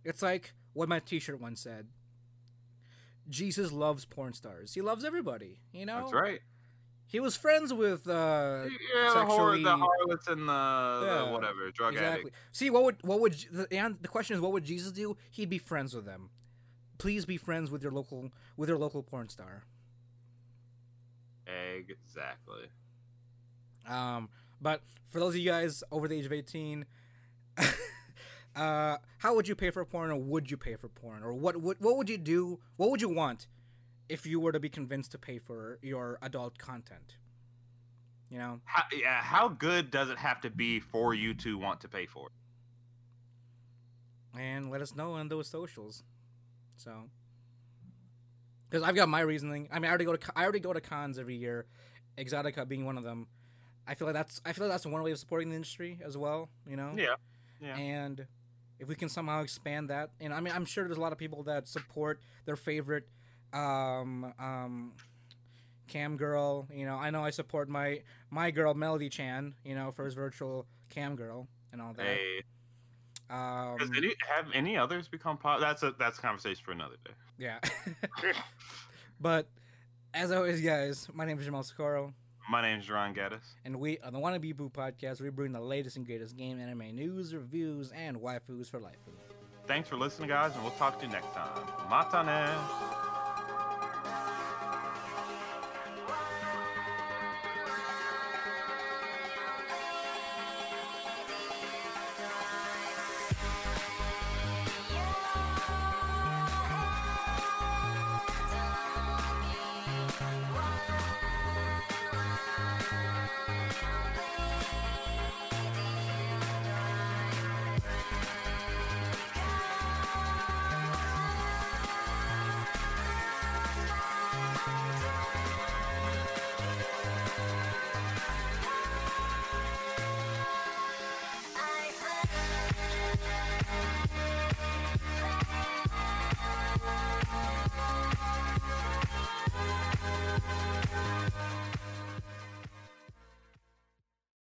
it's like what my T-shirt once said. Jesus loves porn stars. He loves everybody. You know, That's right. He was friends with uh, yeah, the, the harlots and the, Yeah, the whatever drug exactly. addict. See, what would what would the and the question is, what would Jesus do? He'd be friends with them. Please be friends with your local with your local porn star. Exactly. Um, but for those of you guys over the age of eighteen, (laughs) uh, how would you pay for porn, or would you pay for porn, or what would what would you do? What would you want if you were to be convinced to pay for your adult content? You know, How, yeah, how good does it have to be for you to want to pay for it? and let us know on those socials. So, because I've got my reasoning. I mean, I already go to I already go to cons every year, Exxxotica being one of them. I feel like that's I feel like that's one way of supporting the industry as well. You know. Yeah. Yeah. And if we can somehow expand that, and I mean, I'm sure there's a lot of people that support their favorite um, um, cam girl. You know, I know I support my my girl Melody Chan. You know, for his virtual cam girl and all that. Hey, Um, does any have any others become pop? That's a that's a conversation for another day. yeah. (laughs) (laughs) but as always, guys, my name is Jamal Socorro, My name is Ron Gaddis. and we on the Wanna Be Boo podcast, we bring the latest and greatest game, anime news, reviews, and waifus for life. Thanks for listening, guys, and we'll talk to you next time. Matane.